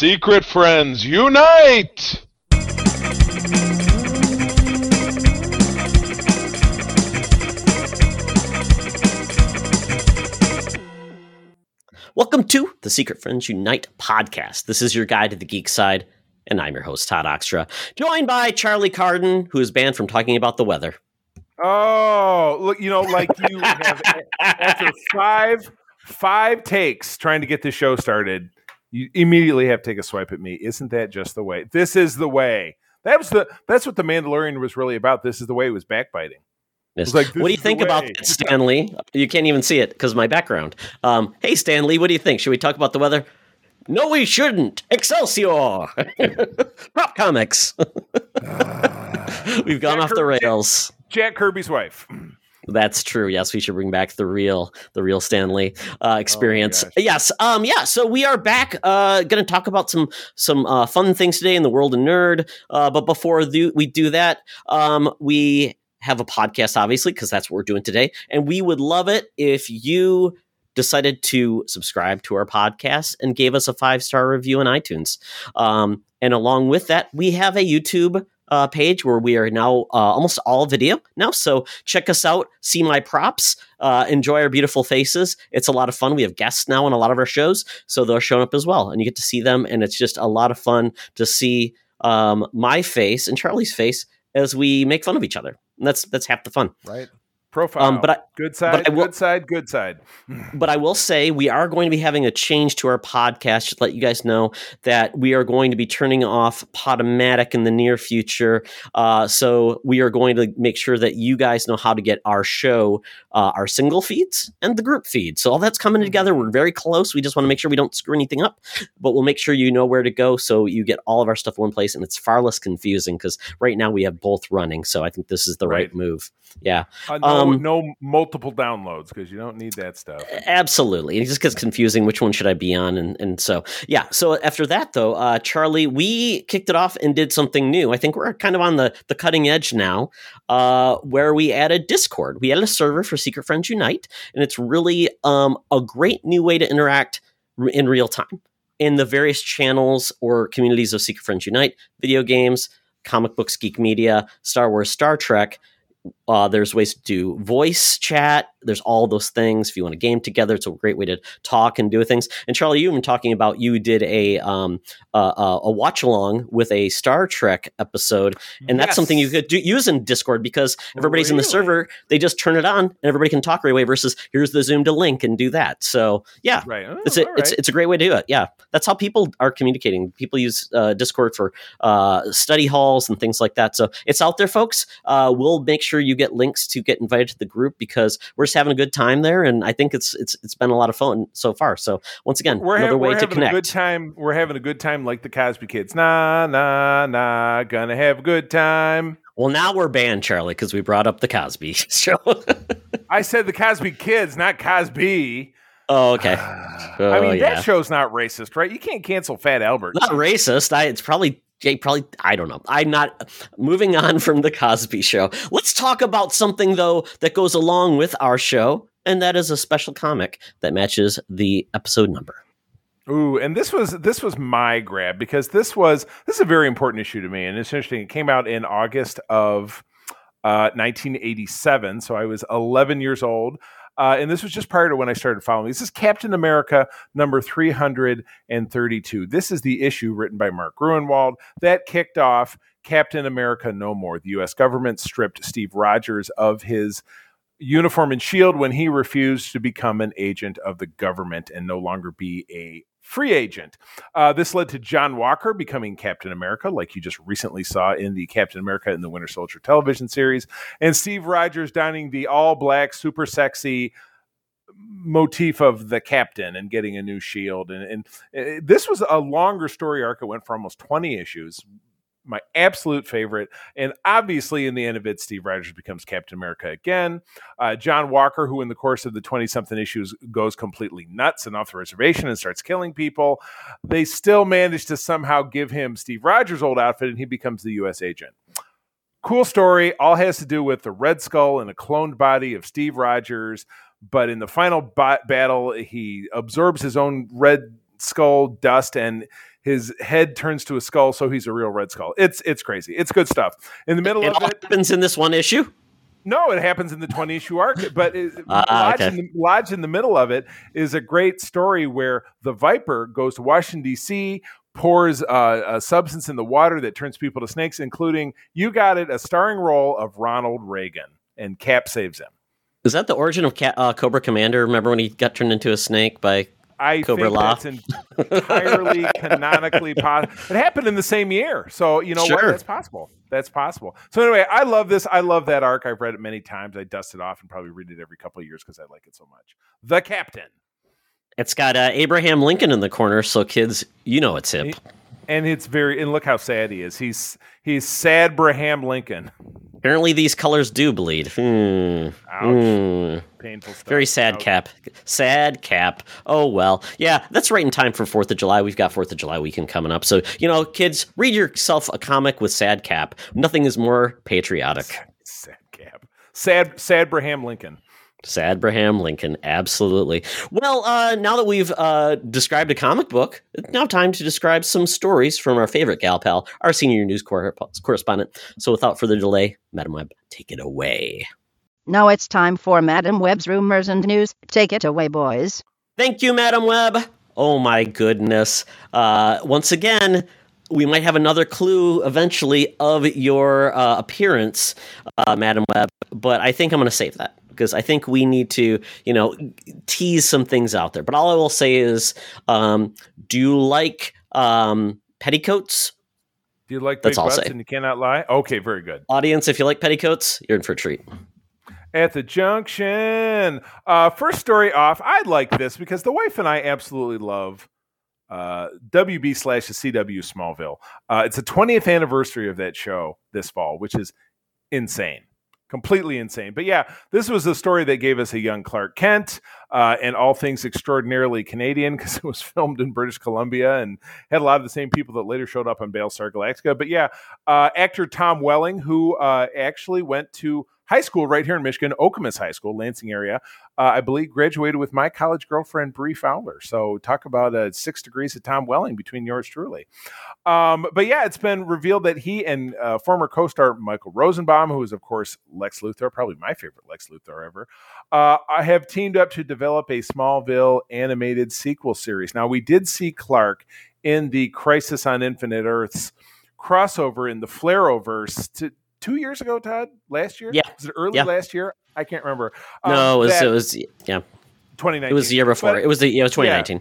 Secret friends, unite! Welcome to the Secret Friends Unite podcast. This is your guide to the geek side, and I'm your host, Todd Oxtra, joined by Charlie Carden, who is banned from talking about the weather. Oh, look, you know, like you have after five five takes trying to get the show started, you immediately have to take a swipe at me. Isn't that just the way? This is the way. That was the that's what the Mandalorian was really about. This is the way it was backbiting. Yes. like, what do you think the about that, Stanley? You can't even see it because of my background. Um, hey, Stanley, what do you think? Should we talk about the weather? No, we shouldn't. Excelsior! Prop comics. We've gone Jack off the Kirby- rails. Jack Kirby's wife. That's true. Yes, we should bring back the real, the real Stanley uh, experience. gosh. yes, um, yeah. So we are back. Uh, going to talk about some some uh, fun things today in the world of nerd. Uh, but before we do that, um, we have a podcast, obviously, because that's what we're doing today, and we would love it if you decided to subscribe to our podcast and gave us a five star review on iTunes. Um, and along with that, we have a YouTube uh, page where we are now uh, almost all video now. So check us out, see my props, uh, enjoy our beautiful faces. It's a lot of fun. We have guests now on a lot of our shows, so they're showing up as well, and you get to see them, and it's just a lot of fun to see um, my face and Charlie's face as we make fun of each other. And that's that's half the fun. Right. Profile. Um, but I- good side, will- good side, good side. But I will say we are going to be having a change to our podcast. Just let you guys know that we are going to be turning off Podomatic in the near future. Uh, so we are going to make sure that you guys know how to get our show, uh, our single feeds and the group feed. So all that's coming together. We're very close. We just want to make sure we don't screw anything up, but we'll make sure you know where to go so you get all of our stuff in one place. And it's far less confusing because right now we have both running. So I think this is the right, Right. move. Yeah. No, Um, no multiple downloads because you don't need that stuff. Absolutely. It just gets confusing. Which one should I be on? And and so yeah. So after that though, uh, Charlie, we kicked it off and did something new. I think we're kind of on the the cutting edge now, uh, where we added Discord. We added a server for Secret Friends Unite, and it's really um, a great new way to interact r- in real time in the various channels or communities of Secret Friends Unite, video games, comic books, geek media, Star Wars, Star Trek. Uh, there's ways to do voice chat. There's all those things. If you want to game together, it's a great way to talk and do things. And Charlie, you've been talking about you did a um, uh, a watch along with a Star Trek episode, and that's something you could do, use in Discord because everybody's in the server. They just turn it on, and everybody can talk right away. Versus here's the Zoom to link and do that. So yeah, Right. Oh, it's a, all it's it's a great way to do it. Yeah, that's how people are communicating. People use uh, Discord for uh, study halls and things like that. So it's out there, folks. Uh, we'll make sure you get links to get invited to the group because we're just having a good time there, and I think it's it's it's been a lot of fun so far. So once again, we're, another ha- way we're to having connect. a good time. We're having a good time like the Cosby Kids. Nah, nah, nah. Gonna have a good time. Well, now we're banned, Charlie, because we brought up the Cosby show. I said the Cosby Kids, not Cosby. oh, okay. I Oh, mean, yeah. that show's not racist, right? You can't cancel Fat Albert. Not racist. I, it's probably. Jay probably I don't know. I'm not moving on from the Cosby show. Let's talk about something though that goes along with our show, and that is a special comic that matches the episode number. Ooh, and this was this was my grab because this was this is a very important issue to me, and it's interesting. It came out in August of uh, 1987, so I was 11 years old, uh, and this was just prior to when I started following. This is Captain America number 332. This is the issue written by Mark Gruenwald that kicked off Captain America No More. The U.S. government stripped Steve Rogers of his uniform and shield when he refused to become an agent of the government and no longer be a free agent. Uh, this led to John Walker becoming Captain America, like you just recently saw in the Captain America and the Winter Soldier television series, and Steve Rogers donning the all black, super sexy motif of the captain and getting a new shield. And, and uh, this was a longer story arc. It went for almost 20 issues my absolute favorite. And obviously, in the end of it, Steve Rogers becomes Captain America again. Uh, John Walker, who in the course of the 20 something issues goes completely nuts and off the reservation and starts killing people, they still manage to somehow give him Steve Rogers' old outfit and he becomes the U.S. agent. Cool story. All has to do with the Red Skull and a cloned body of Steve Rogers. But in the final ba- battle, he absorbs his own Red Skull dust and his head turns to a skull, so he's a real Red Skull. It's it's crazy. It's good stuff. In the middle It of it, happens in this one issue. no, it happens in the 20 issue arc, but it, Ah, lodged, okay. in the, lodged in the middle of it is a great story where the Viper goes to Washington, D.C., pours uh, a substance in the water that turns people to snakes, including, you got it, a starring role of Ronald Reagan, and Cap saves him. Is that the origin of Ca- uh, Cobra Commander? Remember when he got turned into a snake by? I Cobra think La. that's entirely canonically possible. It happened in the same year, so you know what? That's possible. That's possible. So anyway, I love this. I love that arc. I've read it many times. I dust it off and probably read it every couple of years because I like it so much. The Captain, It's got uh, Abraham Lincoln in the corner, so kids, you know it's hip. and it's very. And look how sad he is. He's he's sad. Braham Lincoln. Apparently, these colors do bleed. Hmm. Ouch. Hmm. Painful stuff. Very sad Ouch. cap. Sad cap. Oh well. Yeah, that's right in time for Fourth of July. We've got Fourth of July weekend coming up. So, you know, kids, read yourself a comic with sad cap. Nothing is more patriotic. Sad cap. Sad sad Braham Lincoln. Sad Abraham Lincoln, absolutely. Well, uh, now that we've uh, described a comic book, now time to describe some stories from our favorite gal pal, our senior news cor- correspondent. So, without further delay, Madam Webb, take it away. Now it's time for Madam Webb's rumors and news. Take it away, boys. Thank you, Madam Webb. Oh my goodness. Uh, once again, we might have another clue eventually of your uh, appearance, uh, Madam Webb, but I think I'm going to save that because I think we need to, you know, tease some things out there. But all I will say is, um, do you like um, petticoats? Do you like That's big all I'll butts say. and you cannot lie? Okay, very good. Audience, if you like petticoats, you're in for a treat. At the junction. Uh, first story off. I like this because the wife and I absolutely love uh, WB slash the CW Smallville. Uh, it's the 20th anniversary of that show this fall, which is insane. Completely insane. But yeah, this was the story that gave us a young Clark Kent uh, and all things extraordinarily Canadian because it was filmed in British Columbia and had a lot of the same people that later showed up on Battlestar Galactica. But yeah, uh, actor Tom Welling, who uh, actually went to high school right here in Michigan, Okemos High School, Lansing area. Uh, I believe graduated with my college girlfriend Bree Fowler. So talk about uh, six degrees of Tom Welling between yours truly. Um, but yeah, it's been revealed that he and uh, former co-star Michael Rosenbaum, who is of course Lex Luthor, probably my favorite Lex Luthor ever, uh, have teamed up to develop a Smallville animated sequel series. Now we did see Clark in the Crisis on Infinite Earths crossover in the Arrowverse to, two years ago, Todd. Last year, Yeah. was it early Yeah. last year? I can't remember. Um, no, it was, it was, yeah, 2019. it was the year before. But- it was the, yeah, it was 2019.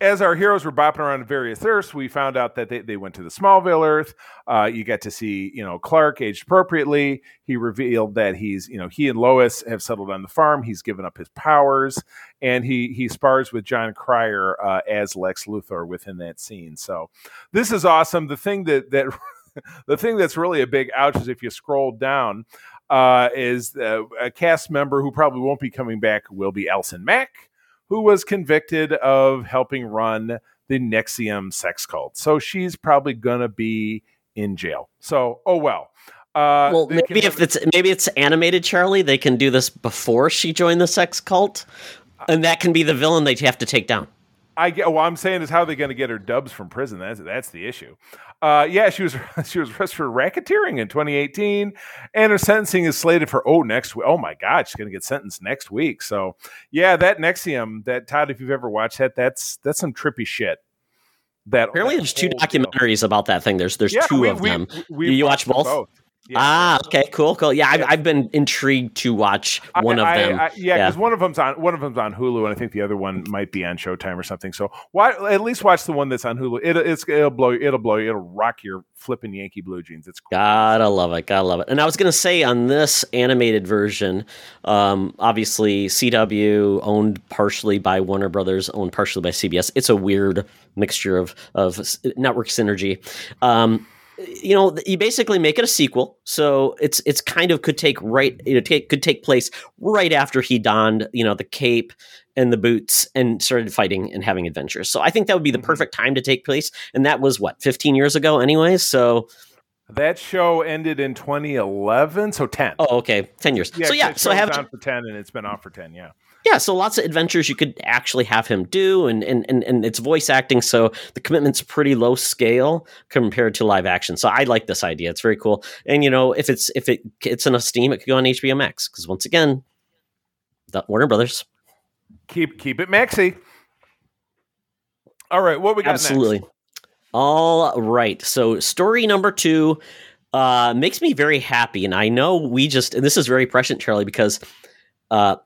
as our heroes were bopping around various Earths, we found out that they, they went to the Smallville Earth. Uh, you get to see, you know, Clark aged appropriately. He revealed that he's, you know, he and Lois have settled on the farm. He's given up his powers, and he he spars with Jon Cryer uh, as Lex Luthor within that scene. So this is awesome. The thing that that the thing that's really a big ouch is if you scroll down. Uh, is uh, a cast member who probably won't be coming back will be Allison Mack, who was convicted of helping run the NXIVM sex cult. So she's probably gonna be in jail. So oh well. Uh, well, maybe if it's maybe it's animated Charlie, they can do this before she joined the sex cult, and that can be the villain they have to take down. I get. Well, I'm saying is how are they going to get her dubs from prison? That's that's the issue. Uh, yeah, she was she was arrested for racketeering in 2018, and her sentencing is slated for oh next week. Oh my God, she's going to get sentenced next week. So yeah, that NXIVM, that Todd, if you've ever watched that, that's that's some trippy shit. That Apparently, that there's two documentaries about that thing. There's there's Yeah, two we- of we- them. we You watch them both? Yeah. Ah, okay, cool, cool. Yeah, I've, I've been intrigued to watch I- one of them. I- yeah, Yeah. because one of them's on one of them's on Hulu, and I think the other one might be on Showtime or something. So why at least watch the one that's on Hulu? It, it's it'll blow you- it'll blow you. It'll rock your flipping Yankee blue jeans. It's cool. Gotta love it. Gotta love it. And I was gonna say on this animated version, um, obviously CW owned partially by Warner Brothers, owned partially by CBS. It's a weird mixture of of network synergy. Um, you know, you basically make it a sequel, so it's it's kind of could take right you know take, could take place right after he donned you know the cape and the boots and started fighting and having adventures. So I think that would be the Mhm. perfect time to take place, and that was what 15 years ago, anyways. So That show ended in 2011, so 10. Oh, okay, ten years. yeah, so yeah, so show's have on for 10, and it's been off for 10. Yeah. Yeah, so lots of adventures you could actually have him do, and and and, and it's voice acting, so the commitment's pretty low scale compared to live action. So I like this idea; it's very cool. And you know, if it's if it it's enough steam, it could go on HBO Max because once again, the Warner Brothers. Keep keep it maxi. All right, what we got Absolutely. next? All right. So story number two uh, makes me very happy, and I know we just and this is very prescient, Charlie, because uh,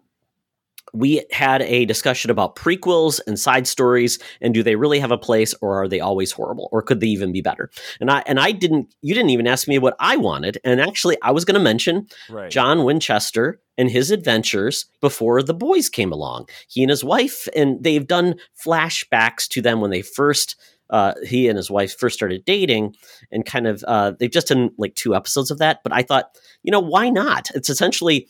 we had a discussion about prequels and side stories and do they really have a place or are they always horrible or could they even be better? And i and i didn't you didn't even ask me what i wanted. And actually i was going to mention Right. john winchester and his adventures before the boys came along. He and his wife and they've done flashbacks to them when they first uh, he and his wife first started dating and kind of uh, they've just done like two episodes of that. But i thought you know why not? It's essentially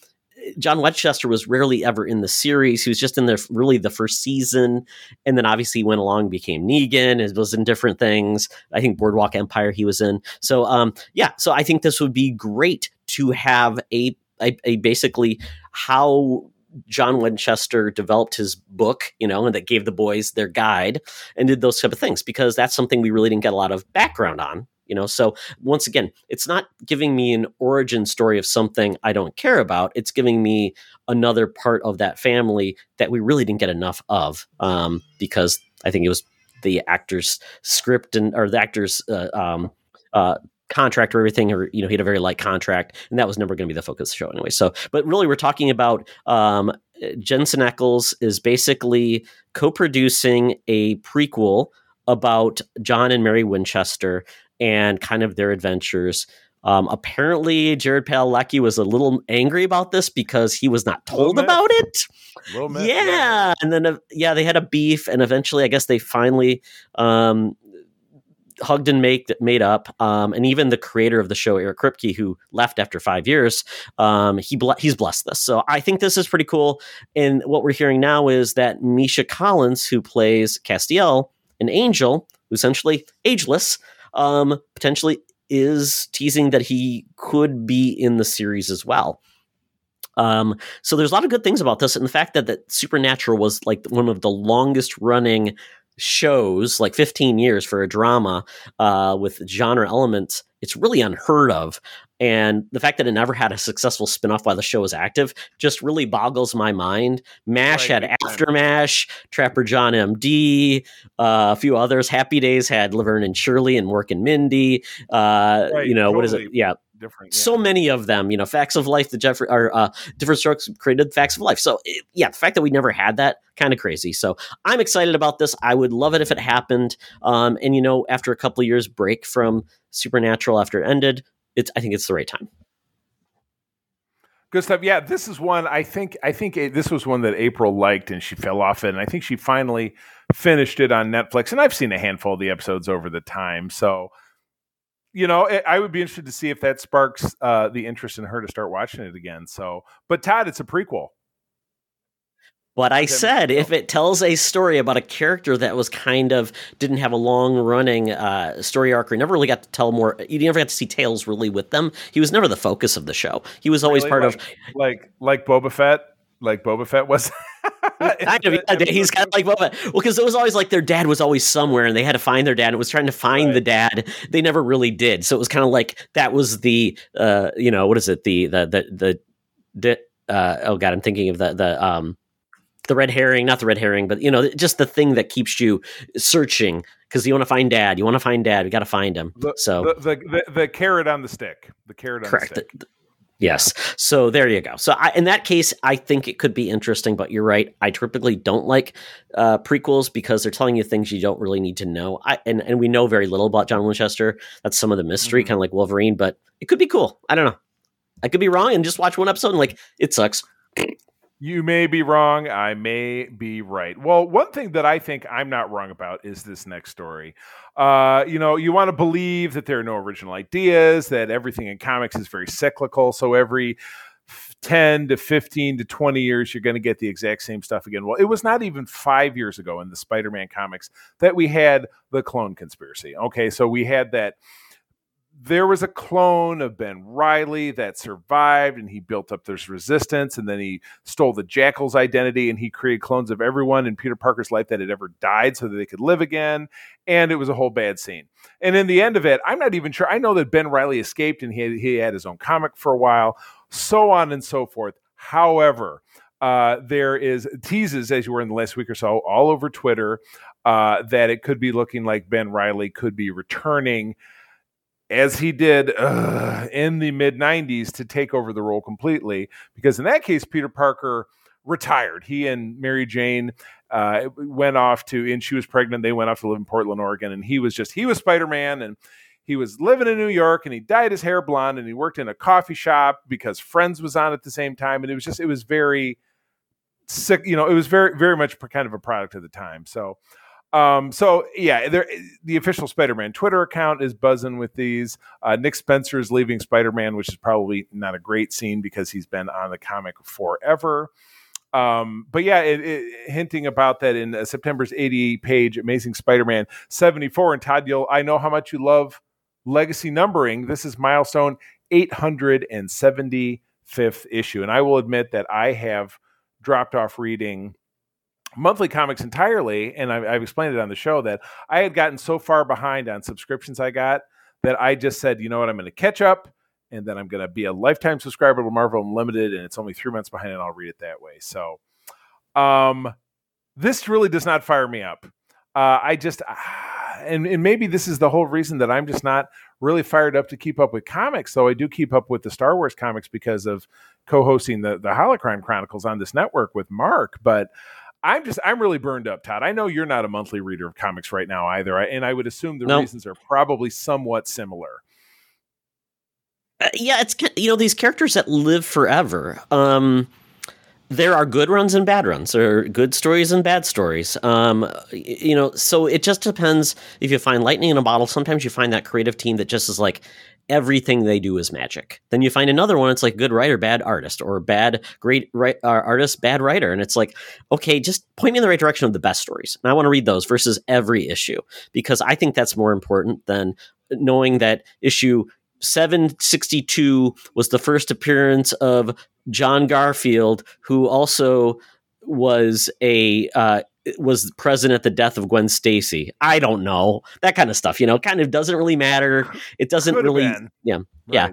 John Winchester was rarely ever in the series. He was just in the really the first season, and then obviously he went along, became Negan, and was in different things. I think Boardwalk Empire he was in. So, um, yeah. So I think this would be great to have a a, a basically how John Winchester developed his book, you know, and that gave the boys their guide and did those type of things because that's something we really didn't get a lot of background on you know? So once again it's not giving me an origin story of something i don't care about. It's giving me another part of that family that we really didn't get enough of um, because i think it was the actor's script and or the actor's uh, um, uh, contract or everything or you know he had a very light contract and that was never going to be the focus of the show anyway. So but really we're talking about um, jensen ackles is basically co-producing a prequel about john and mary winchester and kind of their adventures. Um, apparently, Jared Padalecki was a little angry about this because he was not told about it. Yeah, and then uh, yeah, they had a beef, and eventually, I guess they finally um, hugged and make made up. Um, and even the creator of the show, Eric Kripke, who left after five years, um, he ble- he's blessed this. So I think this is pretty cool. And what we're hearing now is that Misha Collins, who plays Castiel, an angel, essentially ageless um, potentially is teasing that he could be in the series as well. Um, so there's a lot of good things about this, and the fact that that Supernatural was like one of the longest running shows, like 15 years for a drama uh, with genre elements, it's really unheard of. And the fact that it never had a successful spinoff while the show was active just really boggles my mind. MASH Right, had. After MASH, Trapper John MD, uh, a few others. Happy Days had Laverne and Shirley and Mork and Mindy. Uh, Right, you know, what is it? totally. Yeah, different. so many of them. You know, Facts of Life, the Jeffrey, or uh, Different Strokes created Facts of Life. So it, yeah, the fact that we never had that kind of crazy. So I'm excited about this. I would love it if it happened. Um, and you know, after a couple of years break from Supernatural after it ended, it's I think it's the right time. Good stuff. Yeah, this is one I think. I think it, this was one that April liked, and she fell off it. And I think she finally finished it on Netflix. And I've seen a handful of the episodes over the time. So, you know, I I would be interested to see if that sparks uh, the interest in her to start watching it again. So, but Todd, it's a prequel. But I said if it tells a story about a character that was kind of didn't have a long running uh, story arc or never really got to tell more, you never got to see tales really with them. He was never the focus of the show. He was always Really, part of like, like like Boba Fett, like Boba Fett was. kind of, yeah, he's kind of like Boba. Well, because it was always like their dad was always somewhere, and they had to find their dad. It was trying to find Right. the dad. They never really did. So it was kind of like that was the, uh, you know, what is it? The the the the, the uh, oh god, I'm thinking of the the um the red herring, not the red herring, but you know, just the thing that keeps you searching because you want to find dad. You want to find dad. We got to find him. the, so the, the, the carrot on the stick. The carrot on correct. the stick. The- Yes. So there you go. So I, in that case, I think it could be interesting, but you're right. I typically don't like uh, prequels because they're telling you things you don't really need to know. I, and, and we know very little about John Winchester. That's some of the mystery, Mhm. kind of like Wolverine, but it could be cool. I don't know. I could be wrong and just watch one episode and like, it sucks. You may be wrong. I may be right. Well, one thing that I think I'm not wrong about is this next story. Uh, you know, you want to believe that there are no original ideas, that everything in comics is very cyclical. So every 10 to 15 to 20 years, you're going to get the exact same stuff again. Well, it was not even five years ago in the Spider Man comics that we had the clone conspiracy. Okay. So we had that there was a clone of Ben Reilly that survived and he built up this resistance and then he stole the Jackal's identity and he created clones of everyone in Peter Parker's life that had ever died so that they could live again. And it was a whole bad scene. And in the end of it, I'm not even sure. I know that Ben Reilly escaped and he had, he had his own comic for a while, so on and so forth. However, uh, there is teases, as you were in the last week or so, all over Twitter uh, that it could be looking like Ben Reilly could be returning as he did uh, in the mid 90s to take over the role completely. Because in that case, Peter Parker retired. He and Mary Jane uh, went off to, and she was pregnant. They went off to live in Portland, Oregon. And he was just, he was Spider Man and he was living in New York and he dyed his hair blonde and he worked in a coffee shop because Friends was on at the same time. And it was just, it was very sick. You know, it was very, very much kind of a product of the time. So, um, so yeah, the official Spider-Man Twitter account is buzzing with these. Uh, Nick Spencer is leaving Spider-Man, which is probably not a great scene because he's been on the comic forever. Um, but yeah, it, it, hinting about that in uh, September's 80 page Amazing Spider-Man 74. And Todd, you'll, I know how much you love legacy numbering. This is milestone 875th issue, and I will admit that I have dropped off reading monthly comics entirely and I've, I've, explained it on the show that i had gotten so far behind on subscriptions i got that i just said you know what? I'm going to catch up and then i'm going to be a lifetime subscriber to marvel unlimited and it's only three months behind and i'll read it that way. So um this really does not fire me up. Uh i just ah, and, and maybe this is the whole reason that i'm just not really fired up to keep up with comics though i do keep up with the star wars comics because of co-hosting the the holocron chronicles on this network with mark but I'm just I'm really burned up, Todd. I know you're not a monthly reader of comics right now either, and I would assume the reasons are probably somewhat similar. Uh, yeah, it's you know these characters that live forever. Um, there are good runs and bad runs. There are good stories and bad stories. Um, you know, so it just depends. If you find lightning in a bottle, sometimes you find that creative team that just is like, everything they do is magic. Then you find another one, it's like good writer, bad artist, or bad great right, uh, artist, bad writer, and it's like, okay, just point me in the right direction of the best stories, and I want to read those versus every issue because I think that's more important than knowing that issue 762 was the first appearance of John Garfield, who also was a uh, was present at the death of Gwen Stacy. I don't know that kind of stuff. You know, kind of doesn't really matter. It doesn't Could really. Yeah, right. yeah,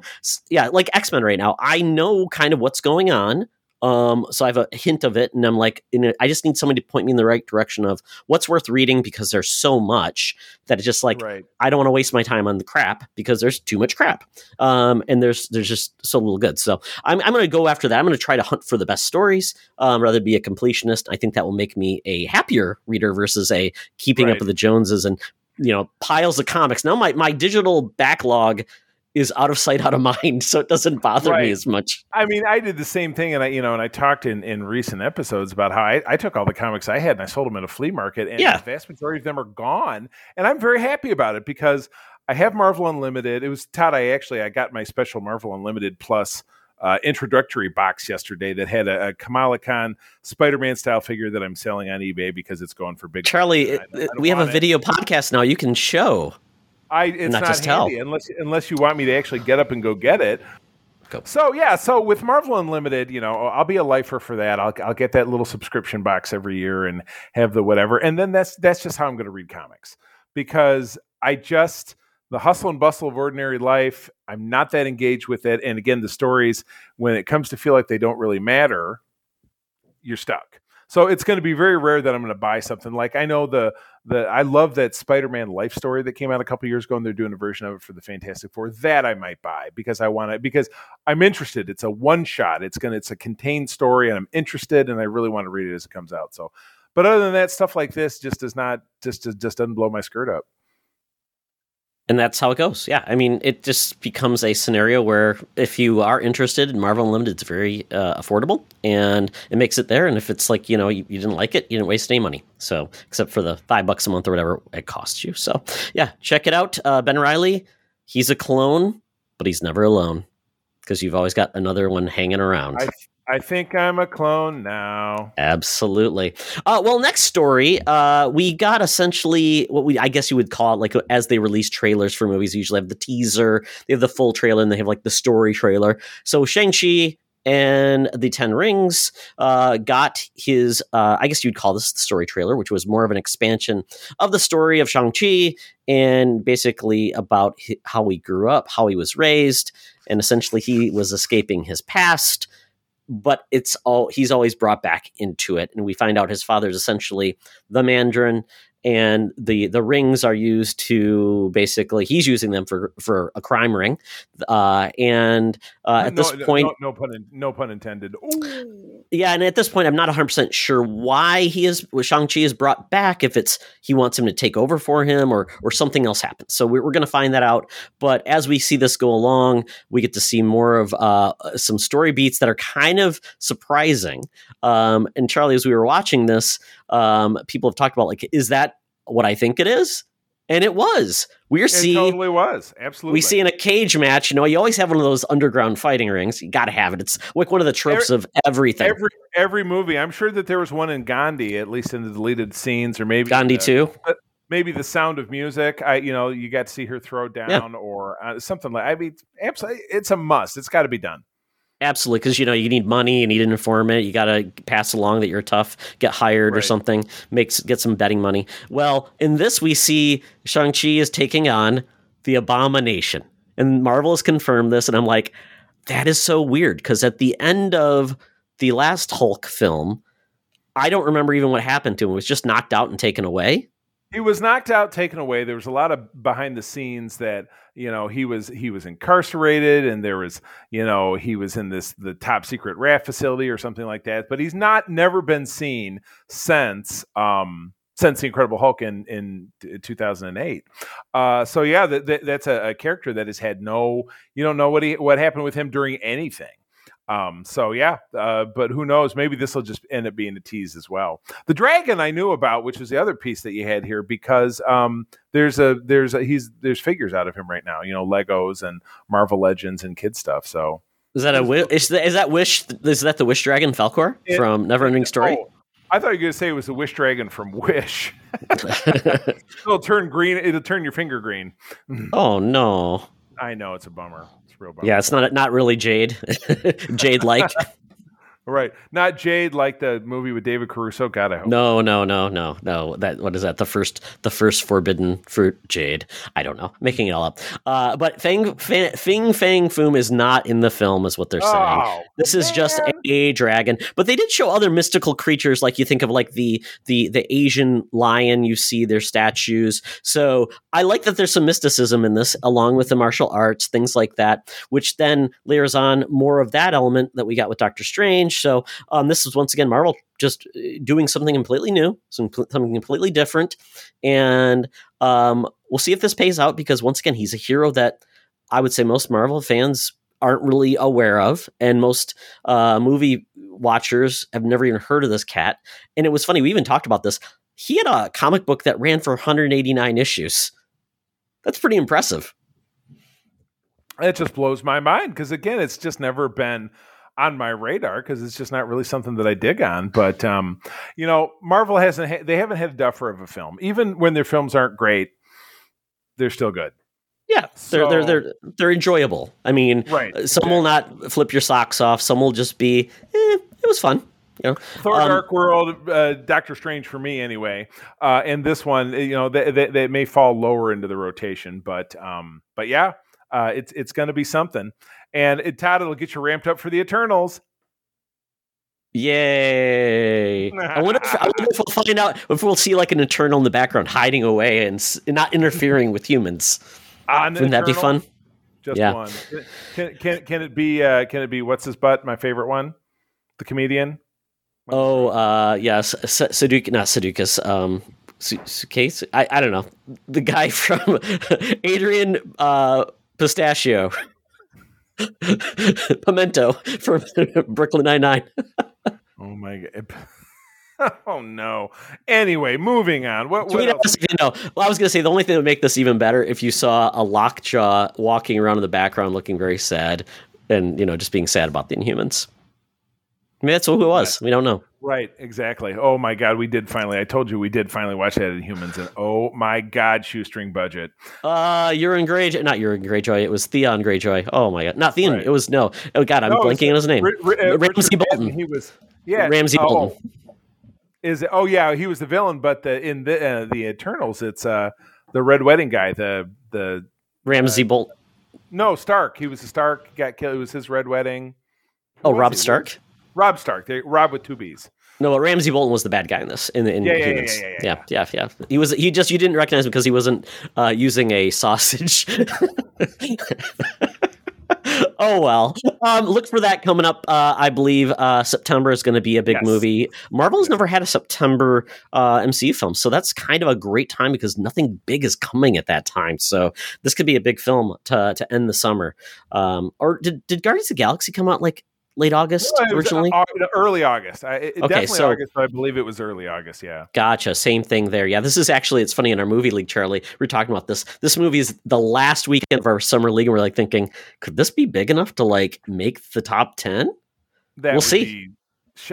yeah. Like X Men right now, I know kind of what's going on. Um, so I have a hint of it, and I'm like, a, I just need somebody to point me in the right direction of what's worth reading because there's so much that it's just like right. I don't want to waste my time on the crap because there's too much crap. Um, and there's there's just so little good. So I'm I'm going to go after that. I'm going to try to hunt for the best stories um, rather be a completionist. I think that will make me a happier reader versus a keeping right. up with the Joneses and you know piles of comics. Now my my digital backlog is out of sight, out of mind, so it doesn't bother right. me as much. I mean, I did the same thing, and I, you know, and I talked in in recent episodes about how I, I took all the comics I had and I sold them at a flea market, and yeah. the vast majority of them are gone, and I'm very happy about it because I have Marvel Unlimited. It was Todd. I actually I got my special Marvel Unlimited Plus. Uh, introductory box yesterday that had a, a Kamala Khan Spider-Man style figure that I'm selling on eBay because it's going for big. Charlie, I, I we have a video podcast now. You can show. I it's not, not handy tell. unless unless you want me to actually get up and go get it. Go. So yeah, so with Marvel Unlimited, you know, I'll be a lifer for that. I'll I'll get that little subscription box every year and have the whatever, and then that's that's just how I'm going to read comics because I just the hustle and bustle of ordinary life. I'm not that engaged with it, and again, the stories when it comes to feel like they don't really matter, you're stuck. So it's going to be very rare that I'm going to buy something like I know the the I love that Spider-Man life story that came out a couple years ago and they're doing a version of it for the Fantastic Four. That I might buy because I want to because I'm interested. It's a one shot. It's gonna it's a contained story and I'm interested and I really want to read it as it comes out. So but other than that, stuff like this just does not just just doesn't blow my skirt up and that's how it goes. Yeah, I mean, it just becomes a scenario where if you are interested in Marvel Unlimited, it's very uh, affordable, and it makes it there. And if it's like you know you, you, didn't like it, you didn't waste any money. So except for the five bucks a month or whatever it costs you. So yeah, check it out. Uh, ben Reilly, he's a clone, but he's never alone because you've always got another one hanging around. I, I think I'm a clone now. Absolutely. Uh, well, next story, uh, we got essentially what we, I guess you would call it, like as they release trailers for movies, usually have the teaser, they have the full trailer, and they have like the story trailer. So Shang Chi and the Ten Rings uh, got his, uh, I guess you'd call this the story trailer, which was more of an expansion of the story of Shang Chi and basically about how he grew up, how he was raised, and essentially he was escaping his past but it's all he's always brought back into it. And we find out his father's essentially the mandarin and the the rings are used to basically he's using them for for a crime ring uh, and uh, at No- this no- point no, no pun, in- no pun intended. Ooh. yeah, and at this point, I'm not 100% sure why he is Shang-Chi is brought back, if it's he wants him to take over for him or or something else happens. So we're, we're going to find that out. But as we see this go along, we get to see more of uh, some story beats that are kind of surprising. Um, and Charlie, as we were watching this, um, people have talked about like, is that what I think it is? And it was. We're It seeing totally was. Absolutely. we see in a cage match, you know, you always have one of those underground fighting rings. You got to have it. It's like one of the tropes of everything. every every movie. I'm sure that there was one in Gandhi, at least in the deleted scenes, or maybe Gandhi the, too. maybe the Sound of Music. I, you know, you got to see her throw down or uh, something like. I mean, absolutely, it's a must. It's got to be done. Absolutely, because you know you need money, you need an informant, you got to pass along that you're tough, get hired or something, makes get some betting money. Well, in this we see Shang Chi is taking on the Abomination, and Marvel has confirmed this, and I'm like, that is so weird because at the end of the last Hulk film, I don't remember even what happened to him. It was just knocked out and taken away. He was knocked out, taken away. There was a lot of behind the scenes that you know he was he was incarcerated, and there was you know he was in this the top secret RAF facility or something like that. But he's not never been seen since um, since the Incredible Hulk in in 2008. Uh, so yeah, that, that, that's a, a character that has had no you don't know what he what happened with him during anything. Um, so yeah, uh, but who knows? Maybe this will just end up being a tease as well. The dragon I knew about, which was the other piece that you had here, because um, there's a there's a, he's there's figures out of him right now. You know, Legos and Marvel Legends and kid stuff. So Is that a wish? Is that, is that wish? Is that the Wish Dragon Falkor It- from Neverending Story? Oh, I thought you were going to say it was the Wish Dragon from Wish. it'll turn green. It'll turn your finger green. oh no! I know it's a bummer. Real bummer. Yeah, it's not not really Jade. Jade like. Right. Not Jade like the movie with David Caruso. God, I hope. No, no, no, no, no. That what is that? The first the first forbidden fruit Jade. I don't know. Making it all up. Uh, but Fang, Fang Fing Fang Foom is not in the film, is what they're saying. Oh, This is just a, a dragon, but they did show other mystical creatures, like you think of like the the the Asian lion. You see their statues. So I like that there's some mysticism in this, along with the martial arts, things like that, which then layers on more of that element that we got with Doctor Strange. So um, this is once again Marvel just uh, doing something completely new, some, something completely different, and um, we'll see if this pays out because once again he's a hero that I would say most Marvel fans aren't really aware of, and most uh, movie watchers have never even heard of this cat. And it was funny, we even talked about this. He had a comic book that ran for 189 issues. That's pretty impressive. It just blows my mind because again, it's just never been on my radar because it's just not really something that I dig on. But um, you know, Marvel hasn't ha- they haven't had a duffer of a film, even when their films aren't great. They're still good. Yeah, they're they're they're they're enjoyable. I mean, Right. uh, some will not flip your socks off. Some will just be, eh, it was fun. You know, Thor: Um, Dark World, uh, Doctor Strange for me anyway, uh, and this one, you know, they, they, they may fall lower into the rotation, but um, but yeah, uh, it's it's going to be something, and it, Todd, it'll get you ramped up for the Eternals. Yay! I wonder, if, I wonder if we'll find out if we'll see like an eternal in the background hiding away and, s- not interfering with humans. On Wouldn't that be fun? Just Yeah. one. Can, can can it be? Uh, can it be? What's his butt? My favorite one, the comedian. Oh, uh, yes, Saduk, not Sudokus. Um, Su- Suitcase? I, I don't know. The guy from Adrian uh, Pistachio, Pimento from Brooklyn Nine Nine. Oh my god. oh no. Anyway, moving on. What, what Tweet else? us if you know. Well, I was going to say the only thing that would make this even better if you saw a lockjaw walking around in the background looking very sad and, you know, just being sad about the Inhumans. Maybe that's who it was. We don't know. Right, exactly. Oh my God, we did finally. I told you we did finally watch that in humans, and oh my God, shoestring budget. Uh, Euron Greyjoy, not Euron Greyjoy. It was Theon Greyjoy. Oh my God, not Theon. Right. It was no. Oh God, I'm No, blanking on his name. Uh, Ramsay Richard Bolton. Madden, He was yeah, Ramsay oh, Bolton. Is it? Oh yeah, he was the villain, but the in the uh, the Eternals, it's uh the Red Wedding guy. The the Ramsay Bolt. no Stark. He was a Stark. Got killed. It was his Red Wedding. Who Oh, Robb? Stark. Robb Stark. They, Rob with two B's. No, but Ramsay Bolton was the bad guy in this. In, in Yeah, yeah, yeah, humans. yeah, yeah, yeah, yeah, yeah. He was. He just you didn't recognize him because he wasn't uh, using a sausage. oh well. Um, look for that coming up. Uh, I believe uh, September is going to be a big Yes. movie. Marvel has never had a September uh, MCU film, so that's kind of a great time because nothing big is coming at that time. So this could be a big film to to end the summer. Um, or did did Guardians of the Galaxy come out like late August it was, originally? uh, early August. I, it, Okay, definitely so- August, I believe it was early August. Yeah. Gotcha. Same thing there. Yeah, this is actually it's funny in our movie league, Charlie. We're talking about this. This movie is the last weekend of our summer league, and we're like thinking, could this be big enough to like make the top ten? We'll see. Be,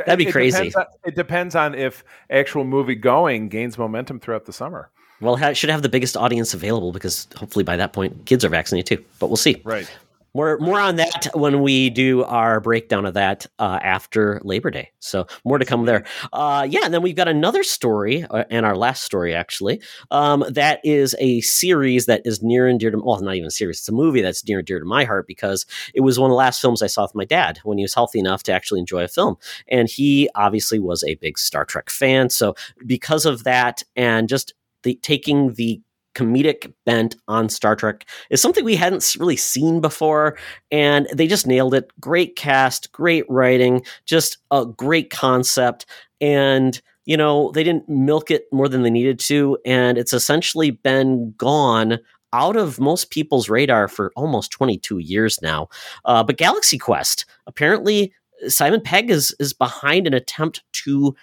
That'd be it crazy. Depends on, it depends on if actual movie going gains momentum throughout the summer. Well, it should have the biggest audience available because hopefully by that point kids are vaccinated too. But we'll see. Right. More more on that when we do our breakdown of that uh, after Labor Day. So more to come there. Uh, yeah, and then we've got another story, uh, and our last story actually. Um, that is a series that is near and dear to well, not even a series. It's a movie that's near and dear to my heart because it was one of the last films I saw with my dad when he was healthy enough to actually enjoy a film, and he obviously was a big Star Trek fan. So because of that, and just the taking the comedic bent on Star Trek is something we hadn't really seen before, and they just nailed it. Great cast, great writing, just a great concept, and you know they didn't milk it more than they needed to, and it's essentially been gone out of most people's radar for almost 22 years now. Uh, but Galaxy Quest apparently Simon Pegg is is behind an attempt to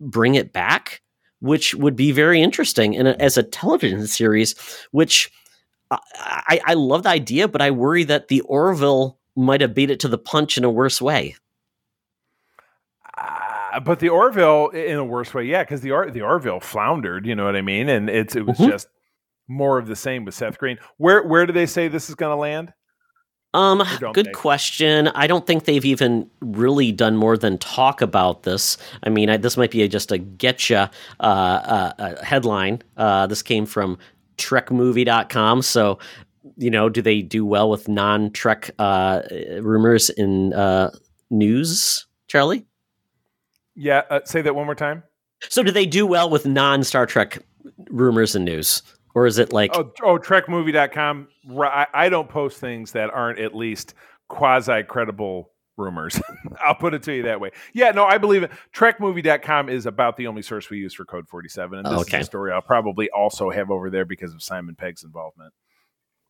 bring it back which would be very interesting and as a television series which I, I, love the idea but i worry that the orville might have beat it to the punch in a worse way Uh, but the Orville, in a worse way, yeah, because the Or- the Orville floundered. You know what I mean? And it's it was Mhm. just more of the same with Seth Green. Where where do they say this is going to land? Um good question. I don't think they've even really done more than talk about this. I mean I, this might be a, just a getcha uh, uh, headline. Uh, this came from trekmovie.com so you know do they do well with non-trek uh, rumors in uh, news charlie? Yeah, uh, say that one more time. So do they do well with non Star Trek rumors and news? Or is it like Oh, oh trekmovie.com. I, I don't post things that aren't at least quasi credible rumors. I'll put it to you that way. Yeah, no, I believe it. Trekmovie.com is about the only source we use for Code 47. And this Okay. is a story I'll probably also have over there because of Simon Pegg's involvement.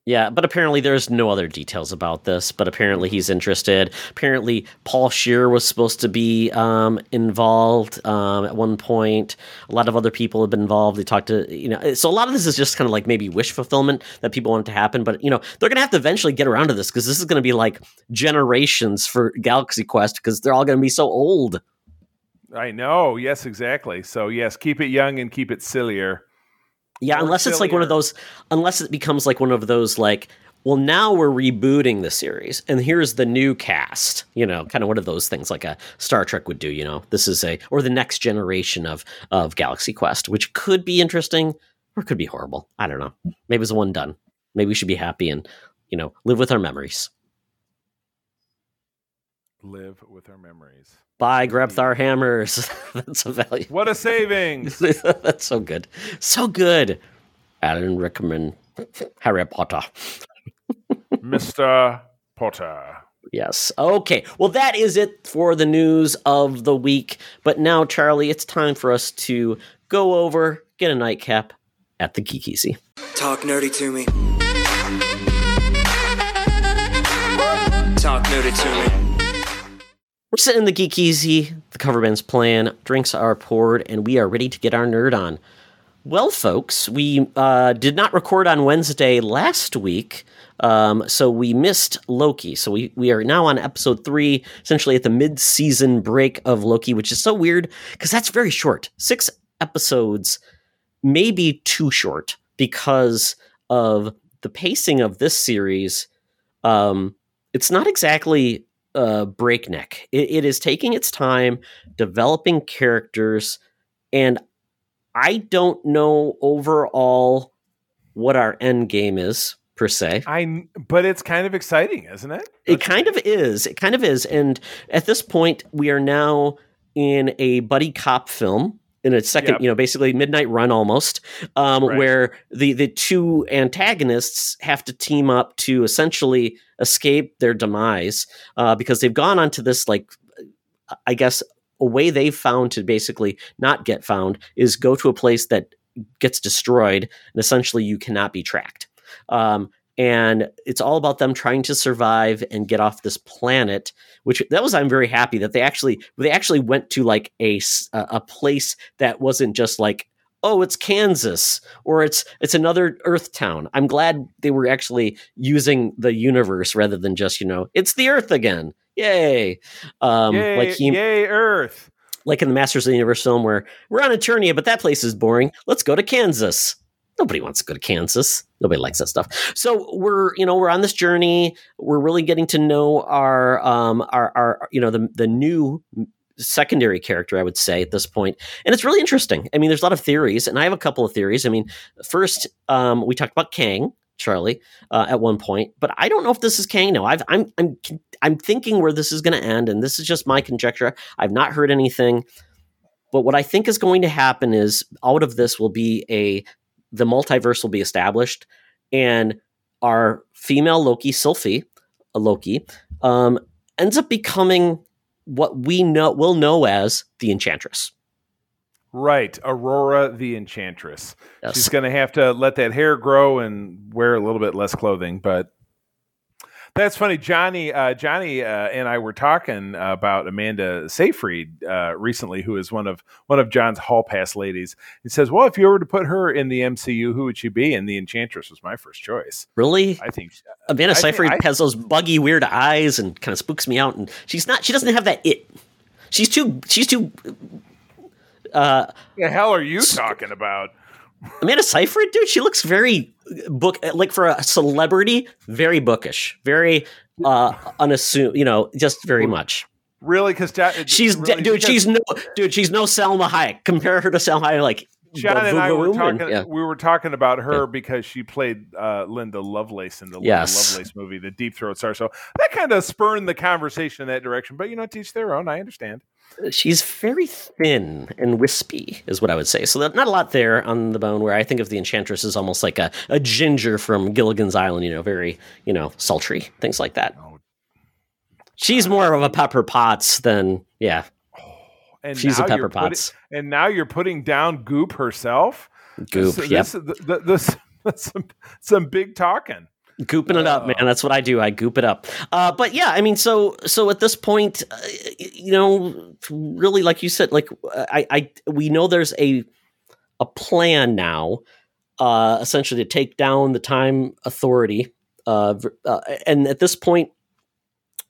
Yeah, but apparently there's no other details about this. But apparently he's interested. Apparently Paul Scheer was supposed to be um, involved um, at one point. A lot of other people have been involved. They talked to you know. So a lot of this is just kind of like maybe wish fulfillment that people want it to happen. But you know they're gonna have to eventually get around to this because this is gonna be like generations for Galaxy Quest because they're all gonna be so old. I know. Yes, exactly. So, yes, keep it young and keep it sillier. Yeah, unless it's like one of those, unless it becomes like one of those, like, well, now we're rebooting the series, and here's the new cast. You know, kind of one of those things like a Star Trek would do. You know, this is a or the next generation of of Galaxy Quest, which could be interesting or could be horrible. I don't know. Maybe it's one done. Maybe we should be happy and you know live with our memories. Live with our memories. By, Grabthar Hammers. That's a value. What a savings. That's so good, so good. Alan Rickman, Harry Potter. Mr. Potter. Yes. Okay. Well, that is it for the news of the week. But now, Charlie, it's time for us to go over, get a nightcap at the Geek Easy. Talk nerdy to me. Talk nerdy to me. We're sitting in the Geek Easy, the cover band's playing, drinks are poured, and we are ready to get our nerd on. Well, folks, we uh, did not record on Wednesday last week, um, so we missed Loki. So we, we are now on episode three, essentially at the mid season break of Loki, which is so weird because that's very short. Six episodes may be too short because of the pacing of this series. Um, it's not exactly uh, breakneck. It, it is taking its time, developing characters, and I don't know overall what our end game is per se. I but it's kind of exciting, isn't it? It kind of is. It kind of is. And at this point, we are now in a buddy cop film in a second, Yep. you know, basically midnight run almost, um, Right. where the the two antagonists have to team up to essentially escape their demise uh, because they've gone onto this like, I guess, a way they've found to basically not get found is go to a place that gets destroyed and essentially you cannot be tracked. Um, and it's all about them trying to survive and get off this planet which that was i'm very happy that they actually they actually went to like a a place that wasn't just like oh it's kansas or it's it's another earth town i'm glad they were actually using the universe rather than just you know it's the earth again yay um yay, like he yay, Earth. like in the Masters of the Universe film where we're on Eternia, but that place is boring. Let's go to Kansas. Nobody wants to go to Kansas. Nobody likes that stuff. So we're, you know, we're on this journey. We're really getting to know our, um, our, our, you know, the the new secondary character, I would say at this point, and it's really interesting. I mean, there's a lot of theories, and I have a couple of theories. I mean, first, um, we talked about Kang, Charlie, uh, at one point, but I don't know if this is Kang now. I've, I'm, I'm, I'm thinking where this is going to end, and this is just my conjecture. I've not heard anything. But what I think is going to happen is out of this will be a the multiverse will be established, and our female Loki, Sylvie, a Loki, um, ends up becoming what we know will know as the Enchantress. Right, Amora the Enchantress. Yes. She's going to have to let that hair grow and wear a little bit less clothing, but that's funny. Johnny, uh, Johnny, uh, and I were talking about Amanda Seyfried uh, recently, who is one of one of John's hall pass ladies. He says, "Well, if you were to put her in the MCU, who would she be?" And the Enchantress was my first choice. really, I think Amanda I think- Seyfried I- has those buggy, weird eyes and kind of spooks me out. And she's not. She doesn't have that it. She's too. She's too. Uh, the hell are you talking about? Amanda Seyfried, dude, she looks very book like for a celebrity, very bookish, very uh unassumed, you know, just very much. Really? Because She's really, dude, because she's no dude, she's no Salma Hayek. Compare her to Salma Hayek, like John and I were talking. yeah. We were talking about her Yeah. because she played uh, Linda Lovelace in the Yes. Linda Lovelace movie, The Deep Throat Star. So that kind of spurned the conversation in that direction. But you know, teach their own. I understand. She's very thin and wispy, is what I would say. So not a lot there on the bone. Where I think of the Enchantress as almost like a, a ginger from Gilligan's Island, you know, very you know sultry things like that. Oh. She's more of a Pepper Potts than yeah. Oh, and She's a Pepper you're putting- Potts. and now you're putting down Goop herself. Goop, This, yep. this, th- th- this, some some big talking. Gooping it up Oh. man. That's what i do. I goop it up. Uh, but yeah i mean so so at this point uh, you know really like you said like i i we know there's a a plan now uh essentially to take down the time authority uh, uh and at this point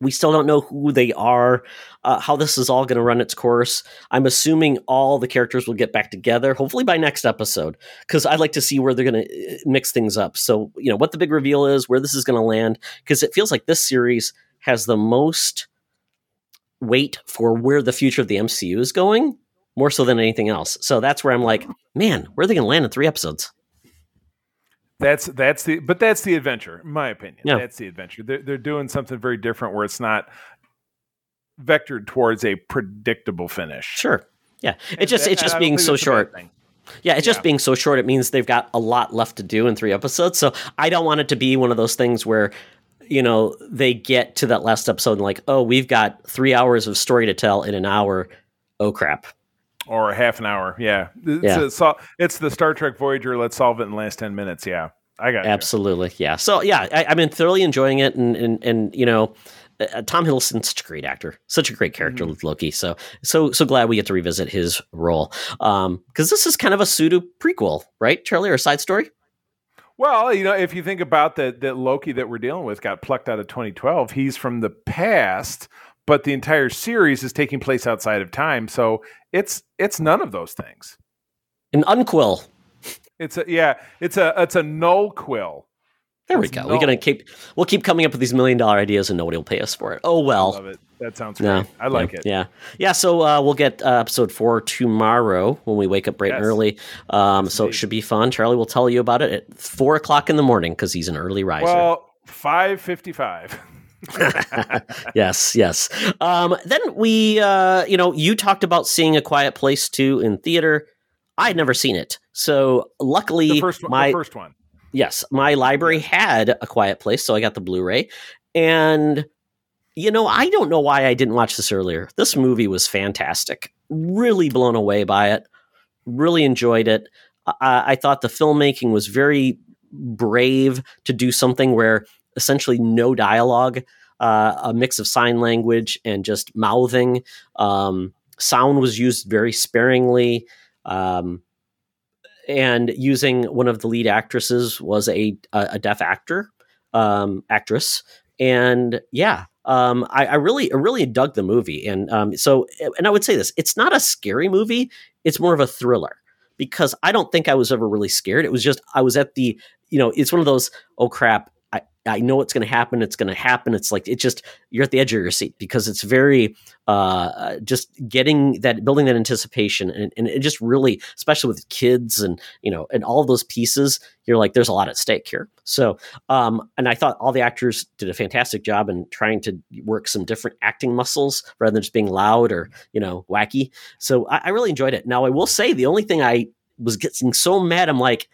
we still don't know who they are uh, how this is all going to run its course i'm assuming all the characters will get back together hopefully by next episode because I'd like to see where they're going to mix things up. So, you know, what the big reveal is, where this is going to land, because it feels like this series has the most weight for where the future of the MCU is going, more so than anything else. So that's where I'm like, man, where are they going to land in three episodes? That's that's the but that's the adventure, in my opinion. Yeah. That's the adventure. They're they're doing something very different where it's not vectored towards a predictable finish. Sure. Yeah. It's And just that- it's just being so that's a bad short. Yeah, it's just Yeah. being so short. It means they've got a lot left to do in three episodes. So I don't want it to be one of those things where, you know, they get to that last episode and like, oh, we've got three hours of story to tell in an hour. Oh crap. Or a half an hour. Yeah. It's, Yeah. a sol- it's the Star Trek Voyager. Let's solve it in the last 10 minutes. Yeah. I got you. Absolutely, yeah. So yeah, I, I've been thoroughly enjoying it, and and and you know, uh, Tom Hiddleston's such a great actor, such a great character with Loki. So so so glad we get to revisit his role. Um, because this is kind of a pseudo prequel, right, Charlie, or a side story? Well, you know, if you think about that, that Loki that we're dealing with got plucked out of 2012. He's from the past, but the entire series is taking place outside of time. So it's it's none of those things. An unquill. It's a yeah, it's a it's a null quill. There we It's go. no- We're gonna keep we'll keep coming up with these million dollar ideas and nobody will pay us for it. Oh I well. love it. That sounds No, great. I like yeah, it. Yeah, yeah. So uh, we'll get uh, episode four tomorrow when we wake up bright and early. Um, Yes, so it should be fun. Charlie will tell you about it at four o'clock in the morning because he's an early riser. Well, five fifty five. yes, yes. Um, then we, uh, you know, you talked about seeing A Quiet Place two in theater. I had never seen it, so luckily, The first one. my the first one. yes, my library had A Quiet Place, so I got the Blu-ray. And you know, I don't know why I didn't watch this earlier. This movie was fantastic. Really blown away by it. Really enjoyed it. I, I thought the filmmaking was very brave to do something where essentially no dialogue, uh, a mix of sign language and just mouthing. Um, sound was used very sparingly. Um, and using one of the lead actresses was a a, a deaf actor um, actress, and yeah, um, I, I really I really dug the movie, and um, so and I would say this: it's not a scary movie; it's more of a thriller because I don't think I was ever really scared. It was just I was at the you know it's one of those oh crap I know it's going to happen. It's going to happen. It's like it just you're at the edge of your seat because it's very uh, just getting that building that anticipation and, and it just really especially with kids and you know and all those pieces you're like there's a lot at stake here so um and i thought all the actors did a fantastic job in trying to work some different acting muscles rather than just being loud or you know wacky so i, I really enjoyed it now i will say the only thing i was getting so mad i'm like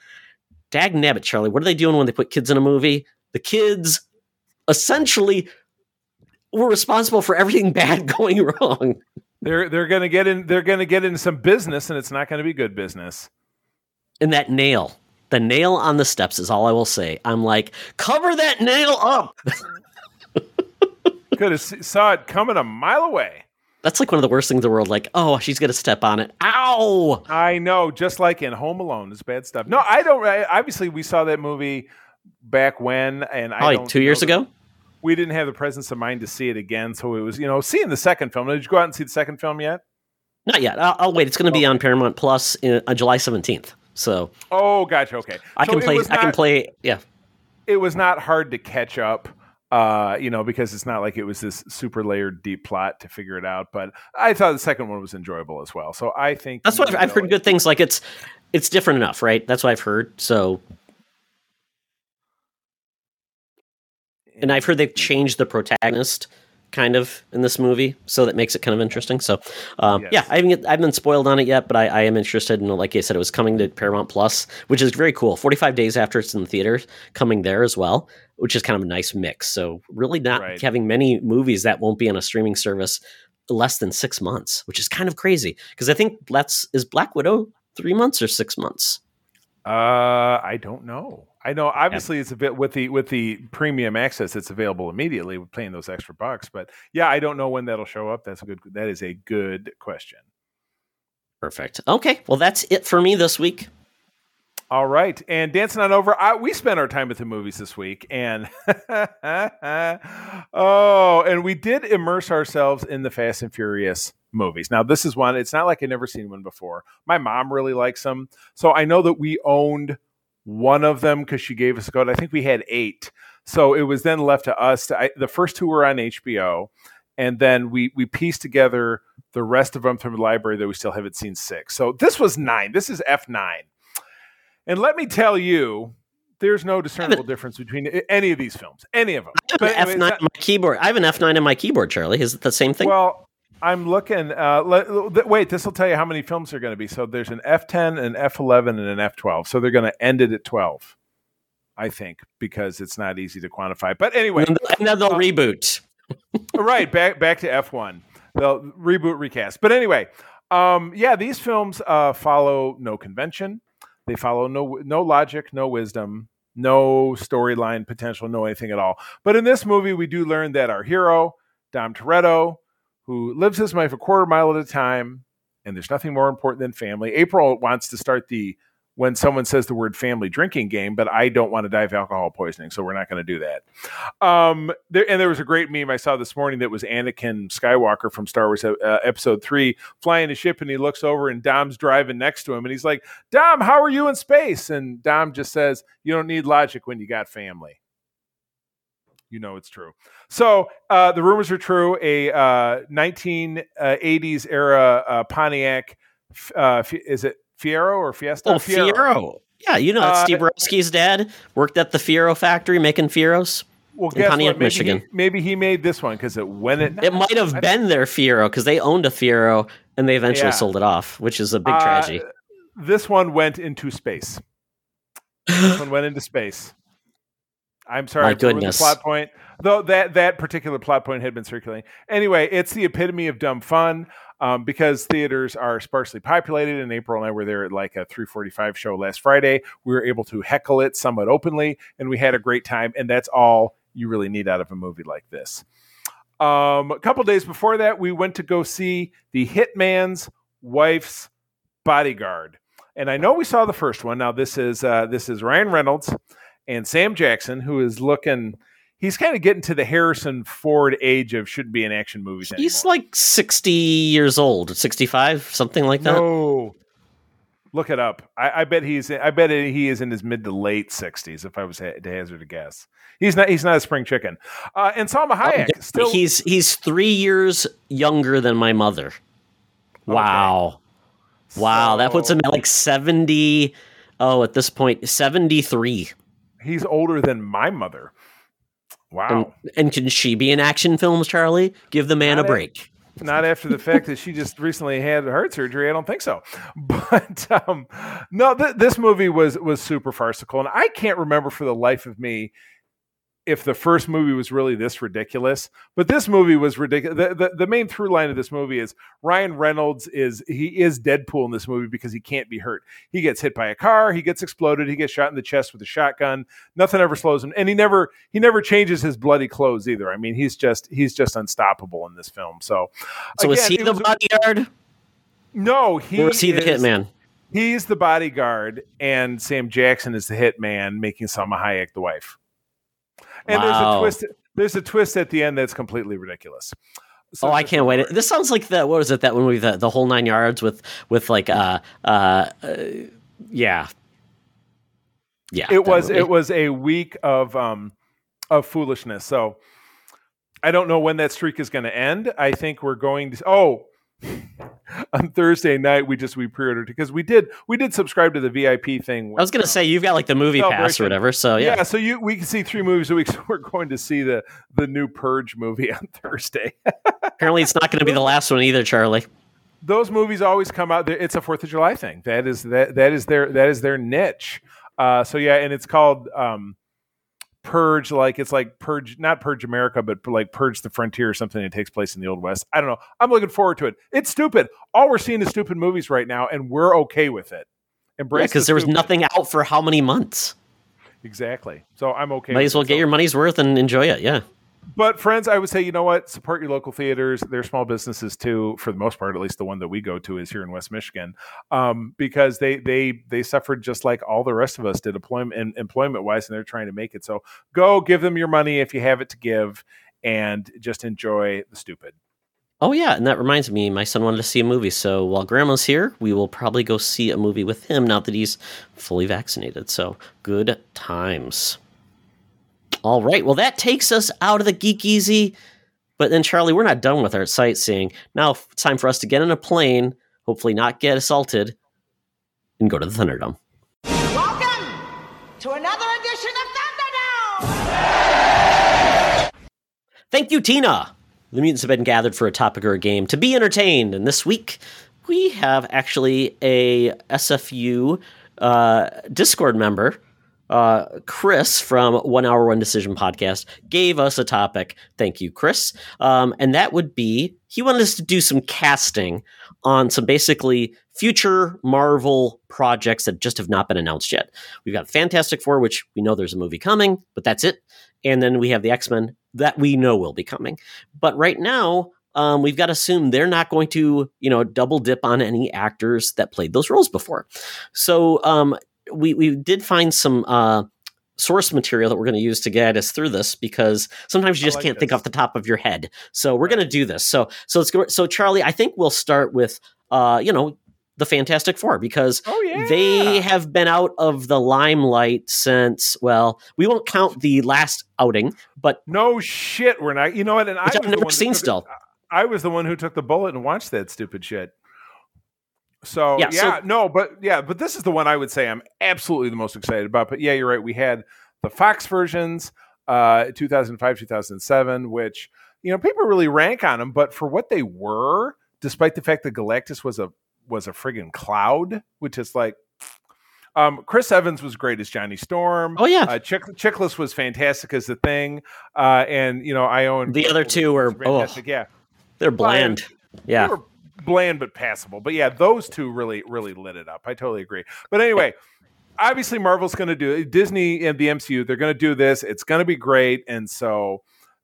dag nabbit charlie what are they doing when they put kids in a movie the kids essentially were responsible for everything bad going wrong They're they're gonna get in. They're gonna get in some business, and it's not gonna be good business. and that nail the nail on the steps is all i will say i'm like cover that nail up Could have saw it coming a mile away. that's like one of the worst things in the world like oh she's gonna step on it ow I know, just like in Home Alone, it's bad stuff. No, I don't. I, obviously, we saw that movie back when, and I probably don't two years ago We didn't have the presence of mind to see it again, so it was, you know, seeing the second film. Did you go out and see the second film yet? not yet i'll, I'll wait it's gonna be on paramount plus in, on july 17th so Oh, gotcha. Okay, i So can play was i can play yeah It was not hard to catch up. Uh, you know, because it's not like it was this super layered deep plot to figure it out. But I thought the second one was enjoyable as well. So I think that's what I've, I've heard good things like it's it's different enough right that's what i've heard so and I've heard they've changed the protagonist kind of in this movie, so that makes it kind of interesting. So, um, Yes. yeah, I haven't, I haven't been spoiled on it yet, but I, I am interested. And like I said, it was coming to Paramount Plus, which is very cool. Forty five days after it's in the theaters, coming there as well, which is kind of a nice mix. So, really, not Right. having many movies that won't be on a streaming service less than six months, which is kind of crazy because I think that's is Black Widow three months or six months. Uh, I don't know. I know obviously it's a bit with the with the premium access. It's available immediately with paying those extra bucks. But yeah, I don't know when that'll show up. That's a good. That is a good question. Perfect. Okay, well that's it for me this week. All right, and dancing on over. I, we spent our time at the movies this week, and oh, and we did immerse ourselves in the Fast and Furious movies. Now, this is one. It's not like I'd never seen one before. My mom really likes them, so I know that we owned one of them because she gave us a code. I think we had eight, so it was then left to us. To, I, the first two were on HBO, and then we we pieced together the rest of them from the library that we still haven't seen six. So this was nine. This is F nine. And let me tell you, there's no discernible difference between any of these films, any of them. I have an F9 that- on my keyboard. I have an F9 in my keyboard, Charlie. Is it the same thing? well, I'm looking. Uh, let, wait, this will tell you how many films are going to be. So there's an F10, an F11, and an F12. So they're going to end it at 12, I think, because it's not easy to quantify. But anyway, and then- they'll uh, reboot. right back back to F1. They'll reboot recast. But anyway, um, yeah, these films uh, follow no convention. They follow no no logic, no wisdom, no storyline potential, no anything at all. But in this movie, we do learn that our hero Dom Toretto, who lives his life a quarter mile at a time, and there's nothing more important than family. April wants to start the when someone says the word family drinking game, but I don't want to die of alcohol poisoning, so we're not going to do that. Um, there, and there was a great meme I saw this morning that was Anakin Skywalker from Star Wars uh, Episode Three flying a ship, and he looks over and Dom's driving next to him, and he's like, "Dom, how are you in space?" And Dom just says, "You don't need logic when you got family." You know it's true. So uh, the rumors are true. A uh, 1980s era uh, Pontiac, uh, is it Fiero or Fiesta? Oh, Fiero. Fiero. Yeah, you know, uh, Steve Borowski's dad worked at the Fiero factory making Fieros. Well, in Pontiac, maybe Michigan. He, maybe he made this one because it when it it might have been their Fiero because they owned a Fiero and they eventually yeah. sold it off, which is a big uh, tragedy. This one went into space. this one went into space. I'm sorry. My goodness. plot point. Though that that particular plot point had been circulating. Anyway, it's the epitome of dumb fun um, because theaters are sparsely populated. And April and I were there at like a 3:45 show last Friday. We were able to heckle it somewhat openly, and we had a great time. And that's all you really need out of a movie like this. Um, a couple days before that, we went to go see the Hitman's Wife's Bodyguard, and I know we saw the first one. Now this is uh, this is Ryan Reynolds and Sam Jackson, who is looking he's kind of getting to the Harrison Ford age of shouldn't be in action movies. Anymore. He's like sixty years old, sixty five, something like that. No, look it up. I, I, bet he's. I bet he is in his mid to late sixties. If I was to hazard a guess, he's not. He's not a spring chicken. Uh, and Salma Hayek oh, still. He's he's three years younger than my mother. Wow. Okay. Wow, so, that puts him at like 70. Oh, at this point, 73 he's older than my mother. Wow. And, and, can she be in action films, Charlie? Give the man not a break. not after the fact that she just recently had heart surgery. I don't think so. But um, no, th- this movie was was super farcical, and I can't remember for the life of me if the first movie was really this ridiculous, but this movie was ridiculous. The, the, the, main through line of this movie is Ryan Reynolds is he is Deadpool in this movie because he can't be hurt. He gets hit by a car, he gets exploded, he gets shot in the chest with a shotgun. Nothing ever slows him, and he never he never changes his bloody clothes either. I mean, he's just he's just unstoppable in this film. So, so again, is he the was, bodyguard? No, he or is he the hitman? He's the bodyguard, and Sam Jackson is the hitman, making Salma Hayek the wife. And wow. there's a twist. There's a twist at the end that's completely ridiculous. So oh, I can't wait! This sounds like the what was it that when we the, the whole nine yards with with like uh uh, uh yeah yeah it was movie. it was a week of um of foolishness. So I don't know when that streak is going to end. I think we're going to. Oh, on Thursday night we just we pre-ordered because we did we did subscribe to the VIP thing. I was gonna say you've got like the movie pass or whatever, so yeah. Yeah, so you we can see three movies a week. So we're going to see the the new Purge movie on Thursday. Apparently, it's not going to be the last one either, Charlie. Those movies always come out. It's a Fourth of July thing. That is that that is their that is their niche. Uh, so yeah, and it's called um, purge like it's like purge not purge america but like purge the frontier or something that takes place in the old west. I don't know. I'm looking forward to it. It's stupid. All we're seeing is stupid movies right now and we're okay with it. Embrace because the there was nothing out for how many months? Exactly. So i'm okay might as well get your money's worth and enjoy it yeah but friends, I would say, you know what? Support your local theaters. They're small businesses too, for the most part. At least the one that we go to is here in West Michigan, um, because they they they suffered just like all the rest of us did, employment employment wise, and they're trying to make it. So go give them your money if you have it to give, and just enjoy the stupid. Oh yeah, and that reminds me, my son wanted to see a movie. So while Grandma's here, we will probably go see a movie with him now that he's fully vaccinated. So good times. All right. Well, that takes us out of the Geek Easy. But then, Charlie, we're not done with our sightseeing. Now it's time for us to get in a plane, hopefully not get assaulted, and go to the Thunderdome. Welcome to another edition of Thunderdome! Thank you, Tina. The mutants have been gathered for a topic or a game to be entertained. And this week, we have actually a SFU uh, Discord member uh, Chris from One Hour One Decision podcast gave us a topic. Thank you, Chris. Um, and that would be he wanted us to do some casting on some basically future Marvel projects that just have not been announced yet. We've got Fantastic Four, which we know there's a movie coming, but that's it. And then we have the X Men that we know will be coming. But right now, um, we've got to assume they're not going to, you know, double dip on any actors that played those roles before. So um, we we did find some uh, source material that we're going to use to guide us through this because sometimes you just like can't think off the top of your head. So we're going to do this. So so let's go. So Charlie, I think we'll start with, uh, you know, the Fantastic Four because Oh yeah. they have been out of the limelight since well we won't count the last outing but no shit. We're not. You know what? And I i've never seen still I was the one who took the bullet and watched that stupid shit. So Yeah, yeah, so- no, but yeah, but this is the one I would say I'm absolutely the most excited about. But yeah, you're right. We had the Fox versions, uh, 2005, 2007, which you know people really rank on them, but for what they were, despite the fact that Galactus was a was a friggin' cloud, which is like. Um, Chris Evans was great as Johnny Storm. oh yeah Uh, Chick- Chiklis was fantastic as the thing, uh, and you know I own The other two were- fantastic. Yeah, they're bland yeah they were bland but passable. But yeah, those two really, really lit it up. I totally agree. But anyway, obviously Marvel's going to do it. Disney and the MCU. They're going to do this. It's going to be great. And so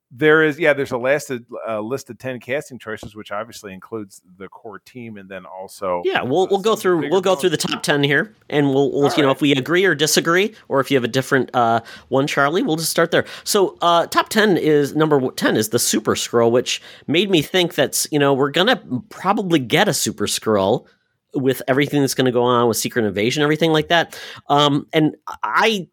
there is, yeah, there's a list of, uh, list of ten casting choices, which obviously includes the core team, and then also yeah we'll, uh, we'll go through we'll go through the top 10 here and we'll, we'll you know if we agree or disagree or if you have a different uh, one charlie we'll just start there. So uh, top 10 is number 10 is the Super Skrull which made me think that's you know we're gonna probably get a Super Skrull with everything that's going to go on with secret invasion everything like that. Um, and i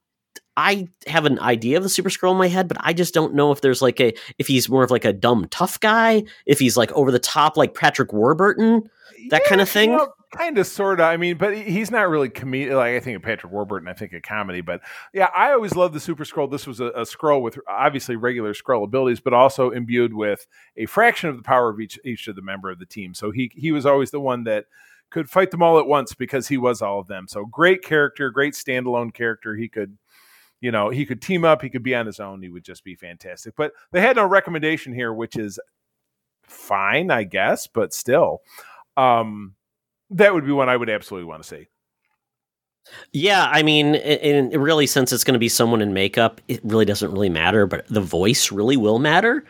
i have an idea of the Super Skrull in my head but i just don't know if there's like a if he's more of like a dumb tough guy if he's like over the top like patrick warburton that kind of thing kind of, sort of. I mean, but he's not really comedic. Like I think of Patrick Warburton, I think of comedy. But yeah, I always loved the Super Skrull. This was a, a Skrull with obviously regular Skrull abilities, but also imbued with a fraction of the power of each each of the member of the team. So he he was always the one that could fight them all at once because he was all of them. So great character, great standalone character. He could. You know, he could team up. He could be on his own. He would just be fantastic. But they had no recommendation here, which is fine, I guess. But still, um, that would be one I would absolutely want to see. Yeah, I mean, and really, since it's going to be someone in makeup, it really doesn't really matter. But the voice really will matter.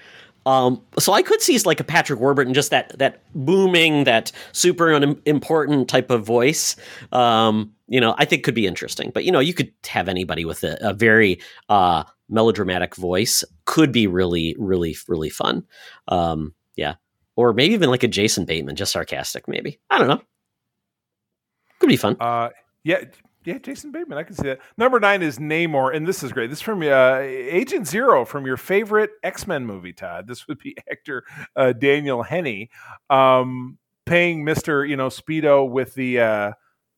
Um, so I could see like a Patrick Warburton, just that that booming, that super important type of voice. Um, you know, I think could be interesting. But you know, you could have anybody with a, a very uh, melodramatic voice. Could be really, really, really fun. Um, yeah, or maybe even like a Jason Bateman, just sarcastic. Maybe I don't know. Could be fun. Uh, yeah, yeah, Jason Bateman, I can see that. Number nine is Namor, and this is great. This is from uh, Agent Zero from your favorite X Men movie, Todd. This would be actor uh, Daniel Henney, um, paying Mister, you know, Speedo with the uh,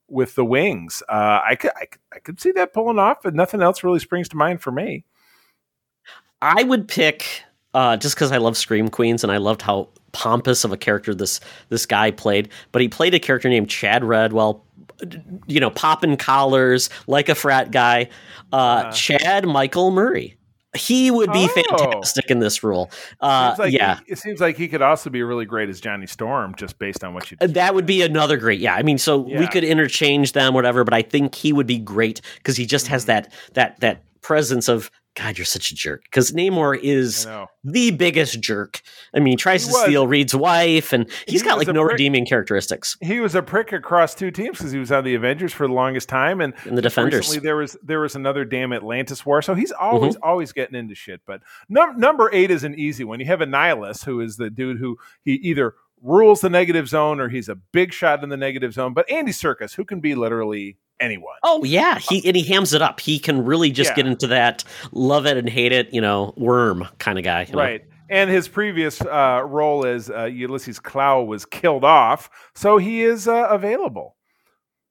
with the wings. Uh, I could, I could, I could see that pulling off, but nothing else really springs to mind for me. I would pick uh, just because I love Scream Queens and I loved how pompous of a character this this guy played. But he played a character named Chad Radwell, you know, popping collars like a frat guy. Uh, Chad Michael Murray. He would be Oh. fantastic in this role. Uh, like yeah. he- it seems like he could also be really great as Johnny Storm, just based on what you. That would be another great, yeah. I mean, so we could interchange them, whatever. But I think he would be great because he just has Mhm. that that that presence of God. You're such a jerk. Because Namor is the biggest jerk. I mean, he tries He to was. steal Reed's wife, and he's He got like no prick. redeeming characteristics. he was a prick across two teams because he was on the Avengers for the longest time, and And the Defenders. Recently, there was there was another damn Atlantis war, so he's mm-hmm. always always getting into shit. But num- number eight is an easy one. You have Annihilus, who is the dude who he either rules the negative zone or he's a big shot in the negative zone. But Andy Serkis, who can be literally anyone. Oh yeah, he and he hams it up. He can really just Yeah. get into that love it and hate it, you know, worm kind of guy. you know? Right. And his previous uh, role as uh, Ulysses Klaue was killed off, so he is uh, available.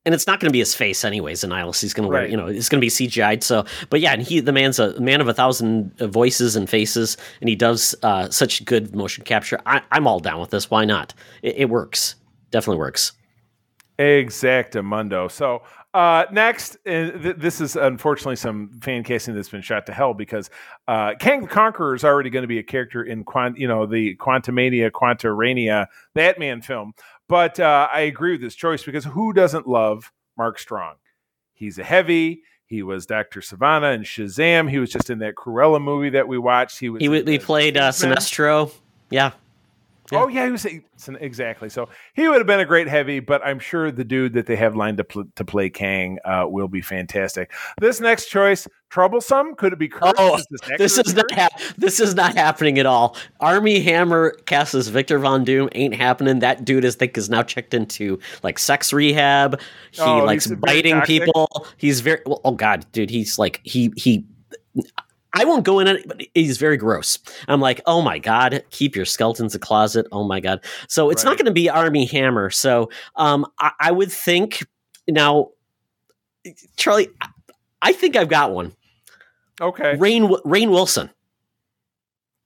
And it's not going to be his face, anyways. In Nihilus, he's going to wear, you know, it's going to be CGI'd. So, but yeah, and he, the man's a man of a thousand uh, voices and faces, and he does uh, such good motion capture. I, I'm all down with this. Why not? It, it works. Definitely works. Exactamundo. So uh, next, and th- this is unfortunately some fan casting that's been shot to hell because uh, Kang the Conqueror is already going to be a character in Quant, you know, the Quantumania, Quantarania Ant-Man film. But uh, I agree with this choice because who doesn't love Mark Strong? He's a heavy. He was Doctor Sivana and Shazam. He was just in that Cruella movie that we watched. He was. He, he played uh, Sinestro. Yeah. Oh yeah, he was exactly. So he would have been a great heavy, but I'm sure the dude that they have lined up to play Kang uh, will be fantastic. This next choice, troublesome. Could it be cursed? Oh, Is this, this is not hap- this is not happening at all. Armie Hammer cast as Victor Von Doom ain't happening. That dude is think is now checked into like sex rehab. He Oh, likes biting people. He's very well, oh god, dude. He's like he he. I won't go in it, but he's very gross. I'm like, oh my god, keep your skeletons in the closet. Oh my god. So it's not going to be Armie Hammer. So um, I, I would think now, Charlie. I- I think I've got one. Okay, Rainn Rainn Wilson.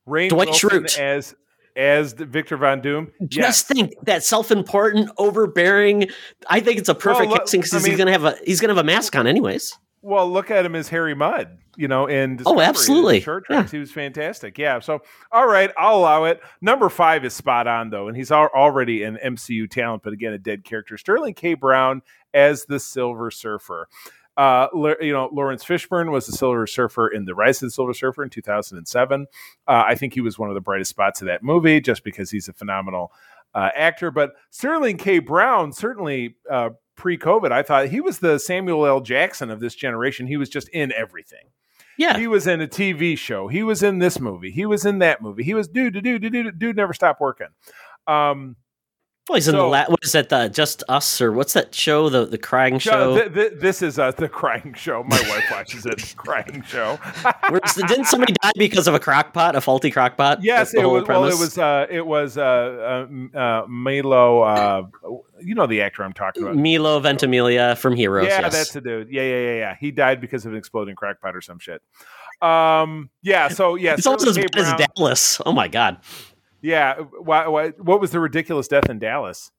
Rainn Dwight Wilson Schrute. as as Victor Von Doom. Just Yes. think that self-important, overbearing. I think it's a perfect Well, look, casting because he's mean- gonna have a he's gonna have a mask on anyways. Well, look at him as Harry Mudd, you know, in Oh, absolutely. Short Treks. He was fantastic. Yeah. So, all right, I'll allow it. Number five is spot on, though, and he's already an MCU talent, but again, a dead character. Sterling K. Brown as the Silver Surfer. Uh, you know, Laurence Fishburne was the Silver Surfer in The Rise of the Silver Surfer in 2007. Uh, I think he was one of the brightest spots of that movie just because he's a phenomenal uh, actor. But Sterling K. Brown certainly uh, pre-COVID, I thought he was the Samuel L. Jackson of this generation. He was just in everything. Yeah, He was in a TV show. He was in this movie. He was in that movie. He was dude, dude, dude, dude, dude never stopped working. Um, well, he's in the so- la- what is that? The Just Us or what's that show? The the crying show. th- th- this is uh, the crying show. My wife watches it. Crying show. The- didn't somebody die because of a crock pot, a faulty crock pot? Yes, it was. Well, it was. Uh, it was. Uh, uh, uh, Milo. Uh, you know the actor I'm talking about. Milo Ventimiglia from Heroes. Yeah, yes. that's the dude. Yeah, yeah, yeah, yeah. He died because of an exploding crackpot or some shit. Um, yeah. So yeah, It's almost as bad as Dallas. Oh my god. Yeah. Uh, why, why, what was the ridiculous death in Dallas?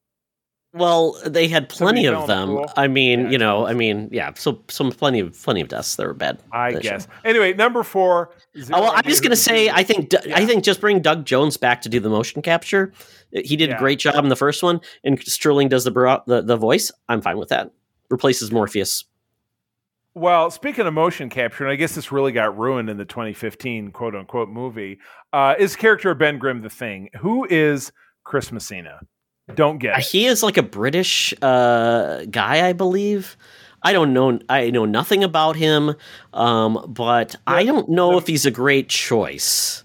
Well, they had plenty Somebody of fell in the them. I mean, Yeah, you know, I mean, yeah. So some plenty of plenty of deaths that were bad. I that show. guess. Anyway, number four. Oh, well, I'm just gonna say, I think, D- I Yeah. think just bring Doug Jones back to do the motion capture. He did Yeah. a great job in the first one, and Sterling does the the, the voice. I'm fine with that. Replaces Morpheus. Well, speaking of motion capture, and I guess this really got ruined in the 2015 quote unquote movie, uh, is character Ben Grimm the thing? Who is Chris Messina? Don't get Uh, it. He is like a British uh, guy, I believe. I don't know. I know nothing about him, um, but I don't know the- if he's a great choice.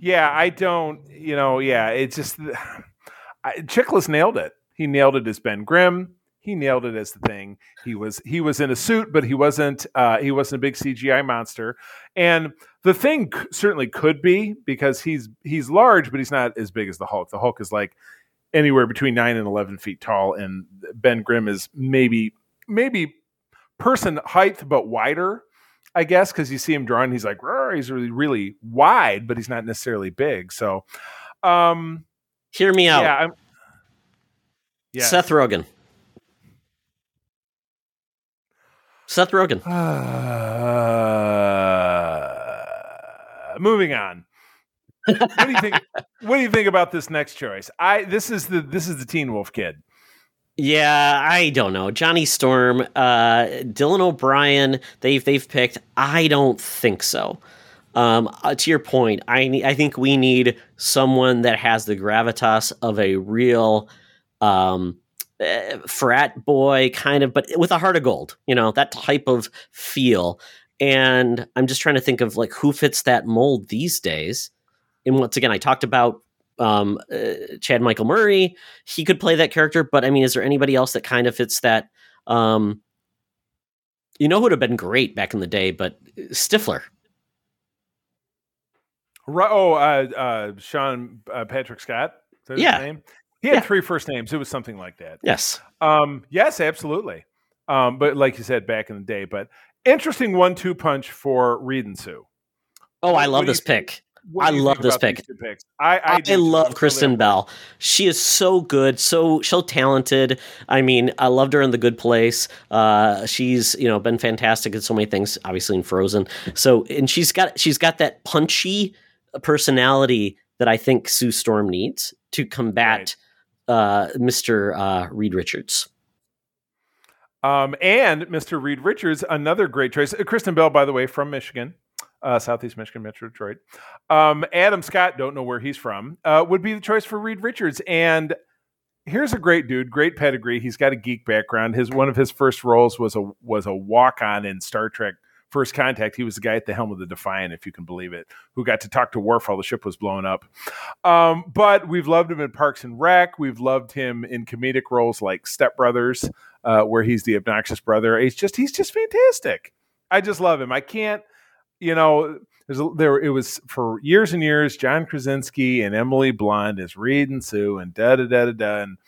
Yeah, I don't. You know, yeah, it's just I, Chiklis nailed it. He nailed it as Ben Grimm. He nailed it as the thing. He was he was in a suit, but he wasn't. Uh, he wasn't a big CGI monster. And the thing c- certainly could be because he's he's large, but he's not as big as the Hulk. The Hulk is like anywhere between nine and eleven feet tall, and Ben Grimm is maybe maybe person height, but wider. I guess because you see him drawn, he's like he's really really wide, but he's not necessarily big. So, um, Hear me out. yeah, I'm, yeah. Seth Rogen. Seth Rogen. Uh, moving on. what do you think? What do you think about this next choice? I this is the this is the Teen Wolf kid. Yeah, I don't know. Johnny Storm, uh, Dylan O'Brien, they've they've picked. I don't think so. Um, uh, to your point, I I think we need someone that has the gravitas of a real um, uh, frat boy kind of, but with a heart of gold. You know that type of feel. And I'm just trying to think of like who fits that mold these days. And once again, I talked about um, uh, Chad Michael Murray. He could play that character, but I mean, is there anybody else that kind of fits that? Um, you know, who would have been great back in the day, but Stifler. Ru- Oh, uh, uh, Sean uh, Patrick Scott. Is that his Yeah. He had Yeah. three first names. It was something like that. Yes. Um, yes, absolutely. Um, but like you said back in the day, but interesting one-two punch for Reed and Sue. Oh, I love this pick. I love this pick. these two picks? I, I, I, love Kristen. Bell. She is so good, so so talented. I mean, I loved her in The Good Place. Uh, she's you know been fantastic in so many things, obviously in Frozen. So and she's got she's got that punchy personality that I think Sue Storm needs to combat uh, Mr. Uh, Reed Richards. Um, and Mr. Reed Richards, another great choice. Uh, Kristen Bell, by the way, from Michigan, uh, Southeast Michigan, Metro Detroit. Um, Adam Scott, don't know where he's from, uh, would be the choice for Reed Richards. And here's a great dude, great pedigree. He's got a geek background. His one of his first roles was a was a walk on in Star Trek First Contact. He was the guy at the helm of the Defiant, if you can believe it, who got to talk to Worf while the ship was blowing up. Um, but we've loved him in Parks and Rec. We've loved him in comedic roles like Step Brothers, uh, where he's the obnoxious brother. He's just he's just fantastic. I just love him. I can't, you know. There it was for years and years. John Krasinski and Emily Blunt as Reed and Sue and da da da da da. And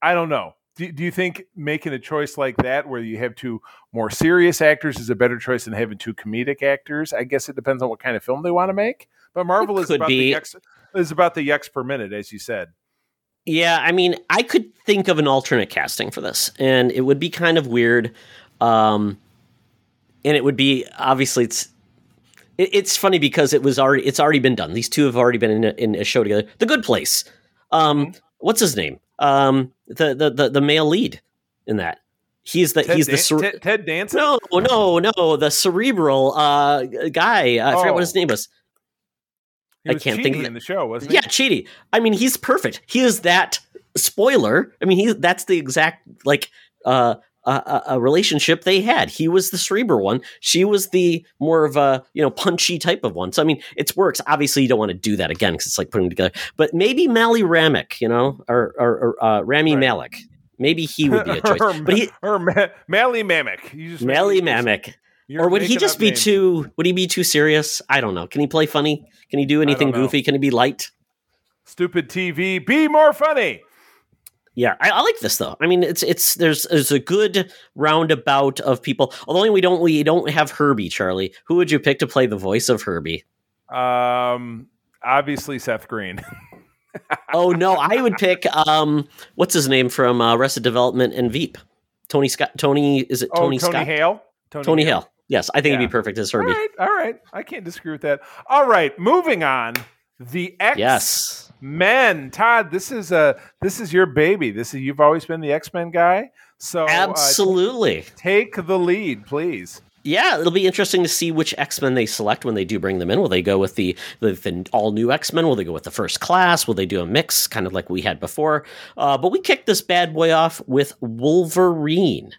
I don't know. Do, do you think making a choice like that, where you have two more serious actors, is a better choice than having two comedic actors? I guess it depends on what kind of film they want to make. But Marvel is about X, is about the X per minute, as you said. Yeah, I mean, I could think of an alternate casting for this, and it would be kind of weird. Um, and it would be obviously it's it, it's funny because it was already it's already been done. These two have already been in a, in a show together. The Good Place. Um, what's his name? Um, the, the the the male lead in that. He's the Ted, he's the cere- Ted, Ted Danson. no no no the cerebral uh guy. I forgot Oh. what his name was. he I was can't think of in the show, wasn't Yeah, he? Chidi. I mean, he's perfect. He is that spoiler. I mean, he that's the exact like uh, uh, a relationship they had. He was the cerebral one. She was the more of a you know punchy type of one. So I mean, it works. Obviously, you don't want to do that again because it's like putting together. But maybe Mally Ramick, you know, or or, or uh, Rami Right. Malek. Maybe he would be a choice. or, but he or Ma- Mally Mamek. Mally Mamek. Or would he just be names. too? Would he be too serious? I don't know. Can he play funny? Can he do anything goofy? Can he be light? stupid TV? Be more funny. Yeah, I, I like this though. I mean, it's it's there's there's a good roundabout of people. Although we don't we don't have Herbie, Charlie. Who would you pick to play the voice of Herbie? Um, obviously Seth Green. Oh no, I would pick um what's his name from uh, Arrested Development and Veep. Tony Scott. Tony is it oh, Tony, Tony Scott? Hale. Tony Hale. Yes, I think he'd be perfect as Herbie. right, all right. I can't disagree with that. All right, moving on. The X Yes. Men. Todd, this is uh this is your baby. This is you've always been the X Men guy. So uh, Absolutely. take the lead, please. Yeah, it'll be interesting to see which X Men they select when they do bring them in. Will they go with the the, the all new X Men? Will they go with the first class? Will they do a mix, kind of like we had before? Uh, but we kicked this bad boy off with Wolverine.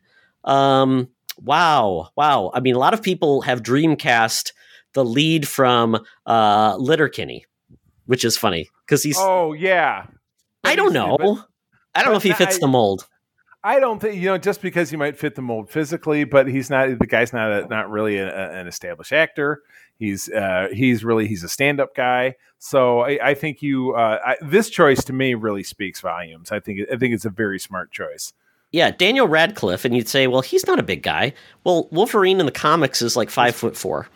Um, wow, wow. I mean, a lot of people have Dreamcast the lead from uh, Letterkenny, which is funny because he's. Oh yeah. I don't know. But- I don't know if he fits I- the mold. I don't think you know just because he might fit the mold physically, but he's not. The guy's not a, not really a, a- an established actor. He's uh, he's really he's a stand up guy. So I, I think you uh, I, this choice to me really speaks volumes. I think I think it's a very smart choice. Yeah, Daniel Radcliffe, and you'd say, well, he's not a big guy. Well, Wolverine in the comics is like five foot four.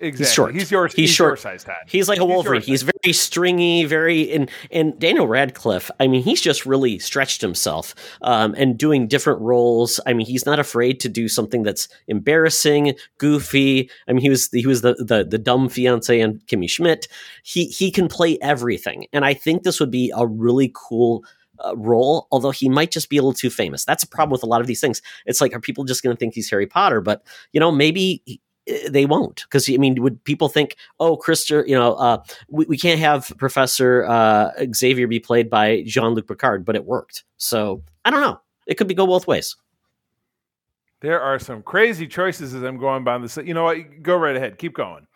Exactly. He's short. He's your He's he's, short. your size, Todd. He's like a He's Wolverine. He's size. very stringy, very and and Daniel Radcliffe. I mean, he's just really stretched himself um, and doing different roles. I mean, he's not afraid to do something that's embarrassing, goofy. I mean, he was he was the the, the dumb fiance and Kimmy Schmidt. He he can play everything, and I think this would be a really cool. Uh, role, although he might just be a little too famous. That's a problem with a lot of these things. It's like, are people just going to think he's Harry Potter? But you know, maybe he- they won't because I mean, would people think, oh, Christer, you know, uh, we, we can't have Professor uh, Xavier be played by Jean Luc Picard, but it worked. So I don't know. It could be go both ways. There are some crazy choices as I'm going by this. You know what? Go right ahead. Keep going.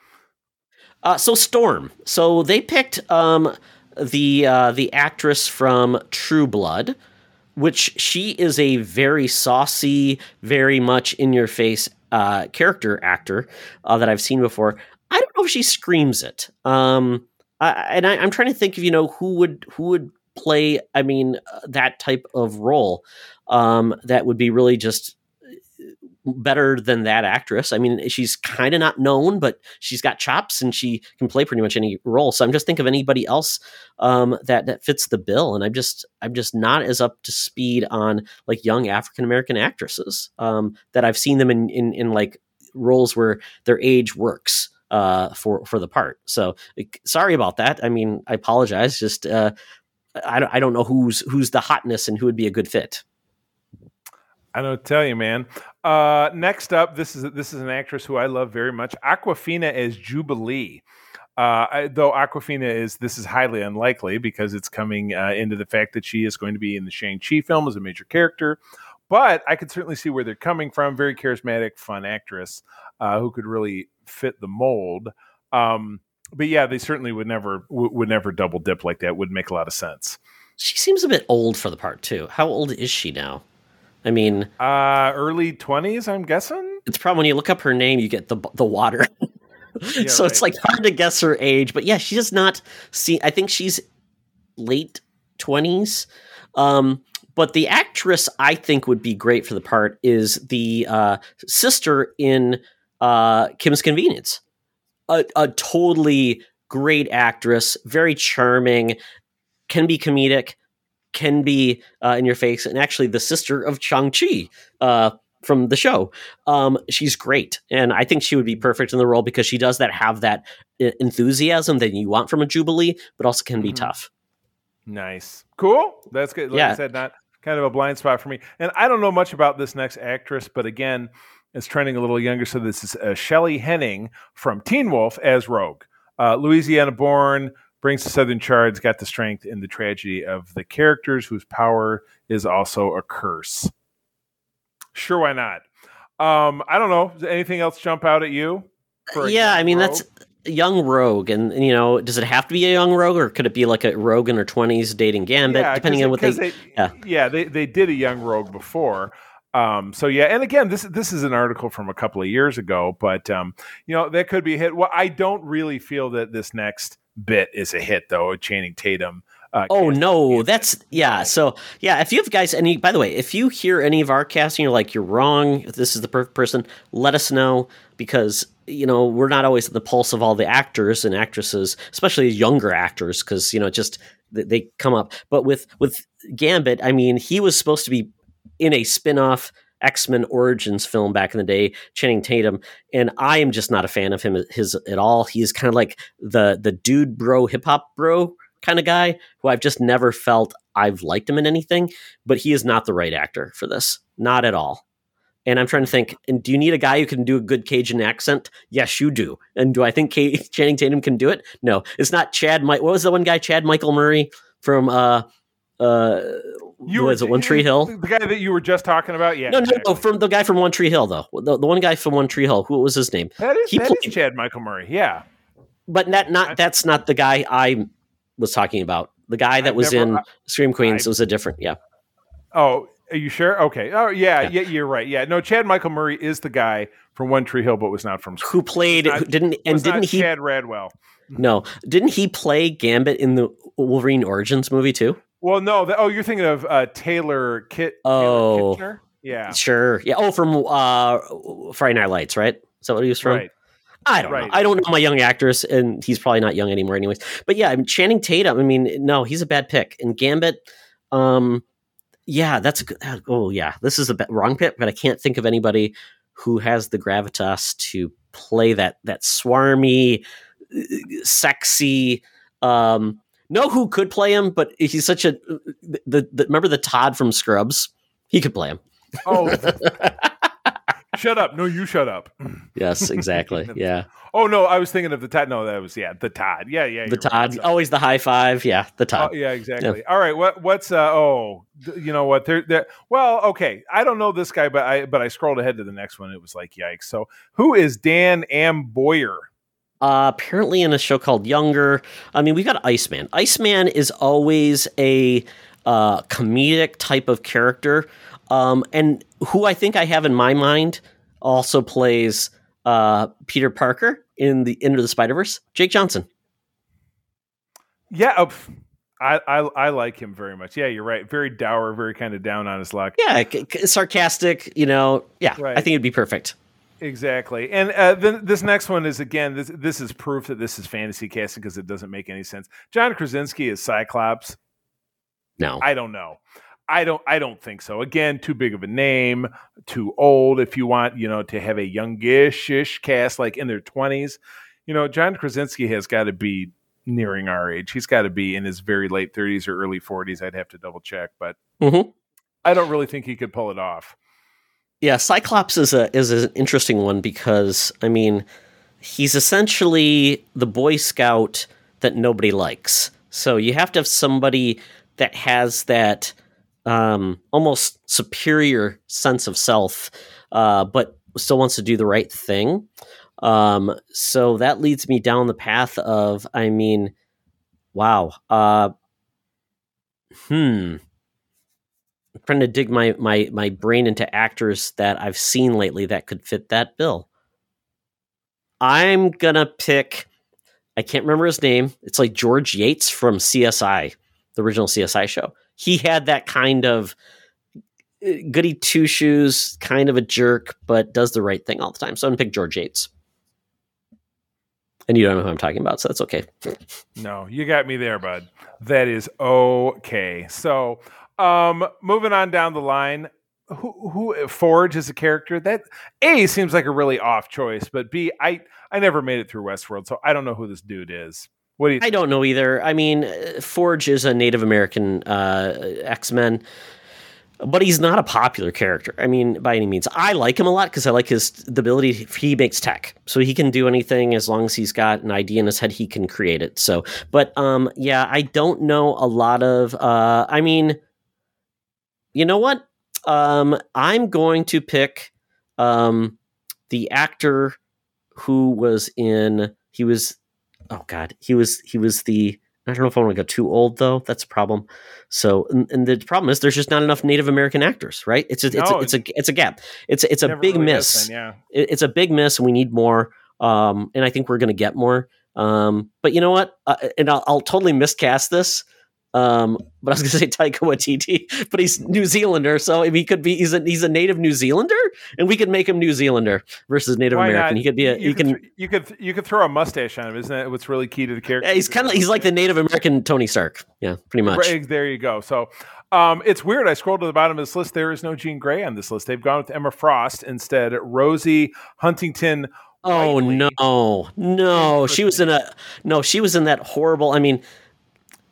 Uh, so Storm. So they picked um, the uh, the actress from True Blood, which she is a very saucy, very much in your face uh, character actor uh, that I've seen before. I don't know if she screams it. Um, I, and I, I'm trying to think of you know who would who would play. I mean uh, that type of role um, that would be really just better than that actress. I mean, she's kind of not known, but she's got chops and she can play pretty much any role. So I'm just think of anybody else um, that that fits the bill, and I'm just I'm just not as up to speed on like young African American actresses um, that I've seen them in, in in like roles where their age works uh, for for the part. So sorry about that. I mean, I apologize. Just uh, I don't I don't know who's who's the hotness and who would be a good fit. I don't tell you, man. Uh, next up, this is this is an actress who I love very much, Awkwafina as Jubilee. Uh, I, though Awkwafina is this is highly unlikely because it's coming uh, into the fact that she is going to be in the Shang Chi film as a major character. But I could certainly see where they're coming from. Very charismatic, fun actress uh, who could really fit the mold. Um, but yeah, they certainly would never w- would never double dip like that. Would make a lot of sense. She seems a bit old for the part too. How old is she now? I mean, Uh, early twenties, I'm guessing. it's probably when you look up her name, you get the the water. Yeah, so it's like hard to guess her age, but yeah, she does not see. I think she's late twenties. Um, but the actress I think would be great for the part is the uh, sister in uh, Kim's Convenience. A, a totally great actress, very charming, can be comedic, can be uh, in your face, and actually the sister of Shang-Chi uh, from the show. Um, she's great, and I think she would be perfect in the role because she does that have that uh, enthusiasm that you want from a Jubilee, but also can be Mhm. tough. Nice. Cool. That's good. Like Yeah. I said, not kind of a blind spot for me. And I don't know much about this next actress, but again, it's trending a little younger. So this is uh, Shelley Hennig from Teen Wolf as Rogue. Uh, Louisiana born, brings the Southern Charge, got the strength in the tragedy of the characters whose power is also a curse. Sure, why not? Um, I don't know. Does anything else jump out at you? yeah, I mean that's Rogue? a young rogue, and you know, does it have to be a young rogue, or could it be like a rogue in her twenties dating Gambit, Yeah, depending on what they? they, yeah. yeah, they they did a young rogue before. Um, so yeah, and again, this this is an article from a couple of years ago, but um, you know that could be a hit. Well, I don't really feel that this next bit is a hit though. Channing Tatum. Uh, Oh no, that's yeah. So yeah, if you have guys any, by the way, if you hear any of our casting, you're like you're wrong. If this is the perfect person, let us know because you know we're not always at the pulse of all the actors and actresses, especially younger actors, because you know just they, they come up. But with with Gambit, I mean, he was supposed to be in a spin-off X-Men Origins film back in the day, Channing Tatum, and I am just not a fan of him his at all. He's kind of like the the dude bro hip hop bro kind of guy who I've just never felt I've liked him in anything, but he is not the right actor for this. Not at all. And I'm trying to think, and do you need a guy who can do a good Cajun accent? Yes, you do. And do I think K- Channing Tatum can do it? No. It's not Chad Mi- what was the one guy, Chad Michael Murray from uh uh you was it One Tree Hill? the guy that you were just talking about. Yeah, No, no, no, from the guy from One Tree Hill though. The, the one guy from One Tree Hill. Who was his name? that is, he that is played- Chad Michael Murray. Yeah, But that not that's not the guy I was talking about. The guy that I've was never- in Scream Queens I- was a different, yeah. Oh, are you sure? Okay. Oh, yeah, Yeah. yeah, you're right. Yeah, no, Chad Michael Murray is the guy from One Tree Hill, but was not from. Who played not- who didn't and didn't he Chad Radwell? no didn't he play Gambit in the Wolverine Origins movie too? Well, no. The, oh, you're thinking of uh, Taylor Kitsch. Oh. Taylor yeah, Sure, yeah. Oh, from uh, Friday Night Lights, right? Is that what he was from? right. I don't Right. know. I don't know my young actors, and he's probably not young anymore, anyways. But yeah, I mean, Channing Tatum. I mean, no, he's a bad pick. And Gambit, um, yeah, that's a good. Oh yeah, this is a wrong pick, but I can't think of anybody who has the gravitas to play that that swarmy, uh, sexy. Um, know who could play him, but he's such a the, the, remember the Todd from Scrubs. He could play him. Oh, shut up! No, you shut up. Yes, exactly. yeah, Oh no, I was thinking of the Todd. No, that was yeah, the Todd. Yeah, yeah, the you're right. Todd. Always the high five. Yeah, the Todd. Oh, yeah, exactly. All right, what what's uh oh, you know what? There, there. Well, okay, I don't know this guy, but I but I scrolled ahead to the next one. It was like yikes. So who is Dan Amboyer? Uh, apparently in a show called Younger. I mean, we got Iceman. Iceman is always a uh, comedic type of character, um, and who I think I have in my mind also plays uh, Peter Parker in the Into the Spider Verse. Jake Johnson. Yeah, I, I I like him very much. Yeah, you're right. Very dour, very kind of down on his luck. Yeah, sarcastic. You know. Yeah, Right. I think it'd be perfect. Exactly. And uh, then this next one is again this this is proof that this is fantasy casting because it doesn't make any sense. John Krasinski is Cyclops. No. I don't know. I don't I don't think so. Again, too big of a name, too old if you want, you know, to have a youngish cast like in their 20s. You know, John Krasinski has got to be nearing our age. He's got to be in his very late 30s or early 40s. I'd have to double check, but Mhm. I don't really think he could pull it off. Yeah, Cyclops is a is an interesting one because I mean, he's essentially the Boy Scout that nobody likes. So you have to have somebody that has that um, almost superior sense of self, uh, but still wants to do the right thing. Um, so that leads me down the path of, I mean, wow. Uh, hmm. Trying to dig my, my my brain into actors that I've seen lately that could fit that bill. I'm gonna pick. I can't remember his name. It's like George Eads from CSI, the original CSI show. He had that kind of uh, goody two shoes, kind of a jerk, but does the right thing all the time. So I'm gonna pick George Eads. And you don't know who I'm talking about, so that's okay. No, you got me there, bud. That is okay. So, um, moving on down the line, who, who Forge is a character that A seems like a really off choice, but B, I I never made it through Westworld, so I don't know who this dude is. What do you? I don't know either. I mean, uh, Forge is a Native American uh, X Men, but he's not a popular character. I mean, by any means, I like him a lot because I like his the ability. He makes tech, so he can do anything as long as he's got an idea in his head. He can create it. So, but um, yeah, I don't know a lot of. Uh, I mean, you know what? Um, I'm going to pick um the actor who was in. He was oh god he was he was the i don't know if i want to go too old though that's a problem so and, and the problem is there's just not enough native american actors right it's a, it's, No, a, it's a it's a gap it's it's a big really miss been, yeah. It- it's a big miss and we need more um and i think we're going to get more um but you know what uh, and I'll, I'll totally miscast this um but i was going to say taika waititi but he's new zealander so he could be he's a he's a native new zealander and we could make him new zealander versus native Why american not? he could be a you can th- you could you could throw a mustache on him. Isn't that what's really key to the character? Yeah, he's kind of he's like the Native American Tony Stark. Yeah, pretty much. Right, there you go. So um, it's weird. I scrolled to the bottom of this list. There is no Jean Grey on this list. They've gone with Emma Frost instead. Rosie Huntington. Oh Whiteley. no, no, she was in a no, she was in that horrible. I mean,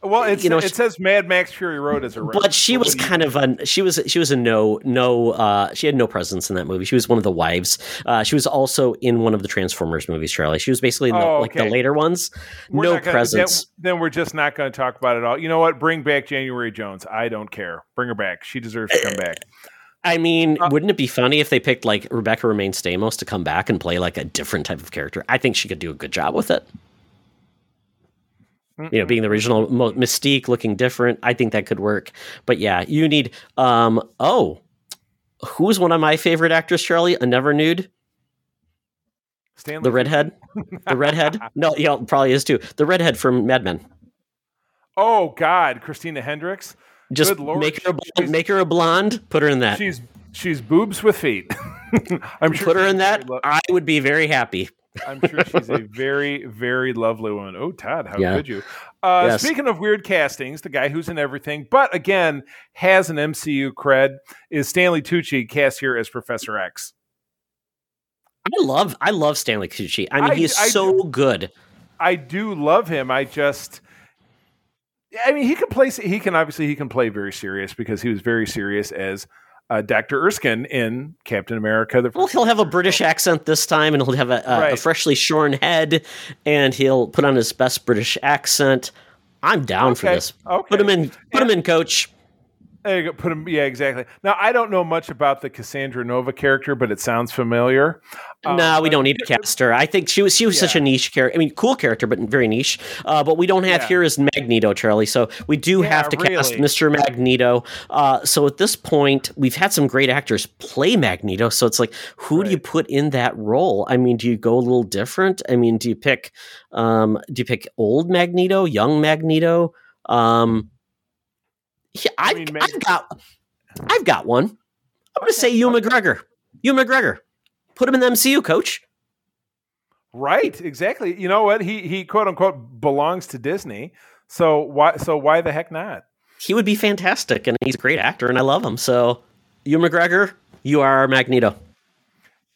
Well, it's, You know, it she- says Mad Max Fury Road as a but she was kind of a she was she was a no no uh she had no presence in that movie. She was one of the wives. Uh she was also in one of the Transformers movies, Charlie. She was basically in the, Oh, like the later ones. no presence. Then, then we're just not going to talk about it all. You know what? Bring back January Jones. I don't care. Bring her back. She deserves to come back. I mean, Uh, wouldn't it be funny if they picked like Rebecca Romijn Stamos to come back and play like a different type of character? I think she could do a good job with it. You know, being the original Mo- Mystique, looking different, I think that could work. But yeah, you need. um Oh, who's one of my favorite actors, Charlie? A never nude, Stanley the redhead, the redhead. No, yeah, probably is too. The redhead from Mad Men. Oh God, Christina Hendricks. Just make her a blonde, make her a blonde. Put her in that. She's she's boobs with feet. I'm sure Put her in that. I would be very happy. I'm sure she's a very, very lovely woman. Oh, Todd, how Yeah. could you? Uh, Yes. Speaking of weird castings, the guy who's in everything, but again has an MCU cred, is Stanley Tucci, cast here as Professor X. I love I love Stanley Tucci. I mean, I- is I so good. I do love him. I just, I mean, he can play. He can obviously he can play very serious because he was very serious as uh, Doctor Erskine in Captain America. The Well, he'll have a British accent this time, and he'll have a, a, a freshly shorn head, and he'll put on his best British accent. I'm down for this. okay. Put him in. Put him in, Coach. Go. Put him. Yeah, exactly. Now I don't know much about the Cassandra Nova character, but it sounds familiar. Um, no, we don't need to cast her. I think she was she was such a niche character. I mean, cool character, but very niche. Uh, but we don't have Yeah. here is Magneto, Charlie. So we do Yeah, have to cast. Mr. Magneto. Uh, so at this point, we've had some great actors play Magneto. So it's like, who do you put in that role? I mean, do you go a little different? I mean, do you pick um, do you pick old Magneto, young Magneto? Um, yeah, I've, mean, I've got I've got one. I'm going to say Ewan McGregor. Ewan McGregor. Put him in the MCU, coach. Right, exactly. You know what? He he quote unquote belongs to Disney. So why so why the heck not? he would be fantastic, and he's a great actor, and I love him. So, Ewan McGregor, you are Magneto.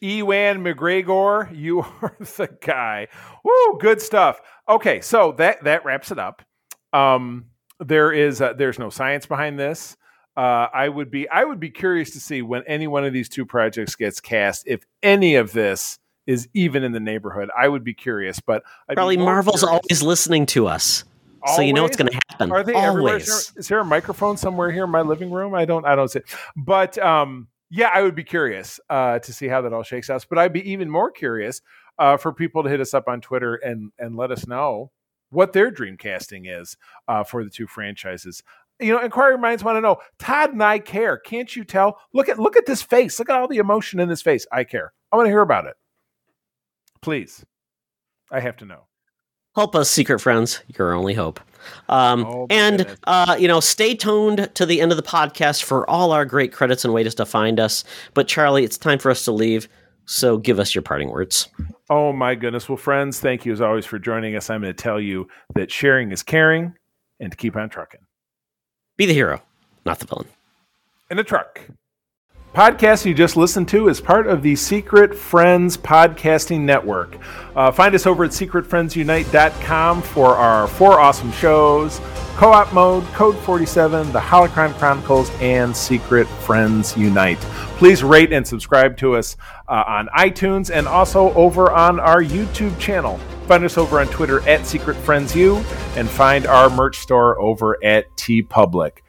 Ewan McGregor, you are the guy. Woo, good stuff. Okay, so that that wraps it up. Um, there is uh, there's no science behind this. uh, I would be I would be curious to see when any one of these two projects gets cast if any of this is even in the neighborhood. I would be curious, but I'd Probably Marvel's curious- always listening to us. So you know what's going to happen. Are they everywhere? Is there, is there a microphone somewhere here in my living room? I don't. I don't see. But um, yeah, I would be curious uh, to see how that all shakes out. But I'd be even more curious uh, for people to hit us up on Twitter and and let us know what their dream casting is uh, for the two franchises. You know, inquiry minds want to know. Todd and I care. Can't you tell? Look at look at this face. Look at all the emotion in this face. I care. I want to hear about it. Please, I have to know. Help us, secret friends. Your only hope. Um, Oh, and uh, you know, stay tuned to the end of the podcast for all our great credits and ways to find us. But Charlie, it's time for us to leave. So give us your parting words. Oh my goodness. Well, friends, thank you as always for joining us. I'm going to tell you that sharing is caring and to keep on trucking. Be the hero, not the villain. In a truck. Podcast you just listened to is part of the Secret Friends Podcasting Network. Uh, find us over at secretfriendsunite.com for our four awesome shows Co op Mode, Code 47, The Holocron Chronicles, and Secret Friends Unite. Please rate and subscribe to us uh, on iTunes and also over on our YouTube channel. Find us over on Twitter at Secret Friends U and find our merch store over at TeePublic.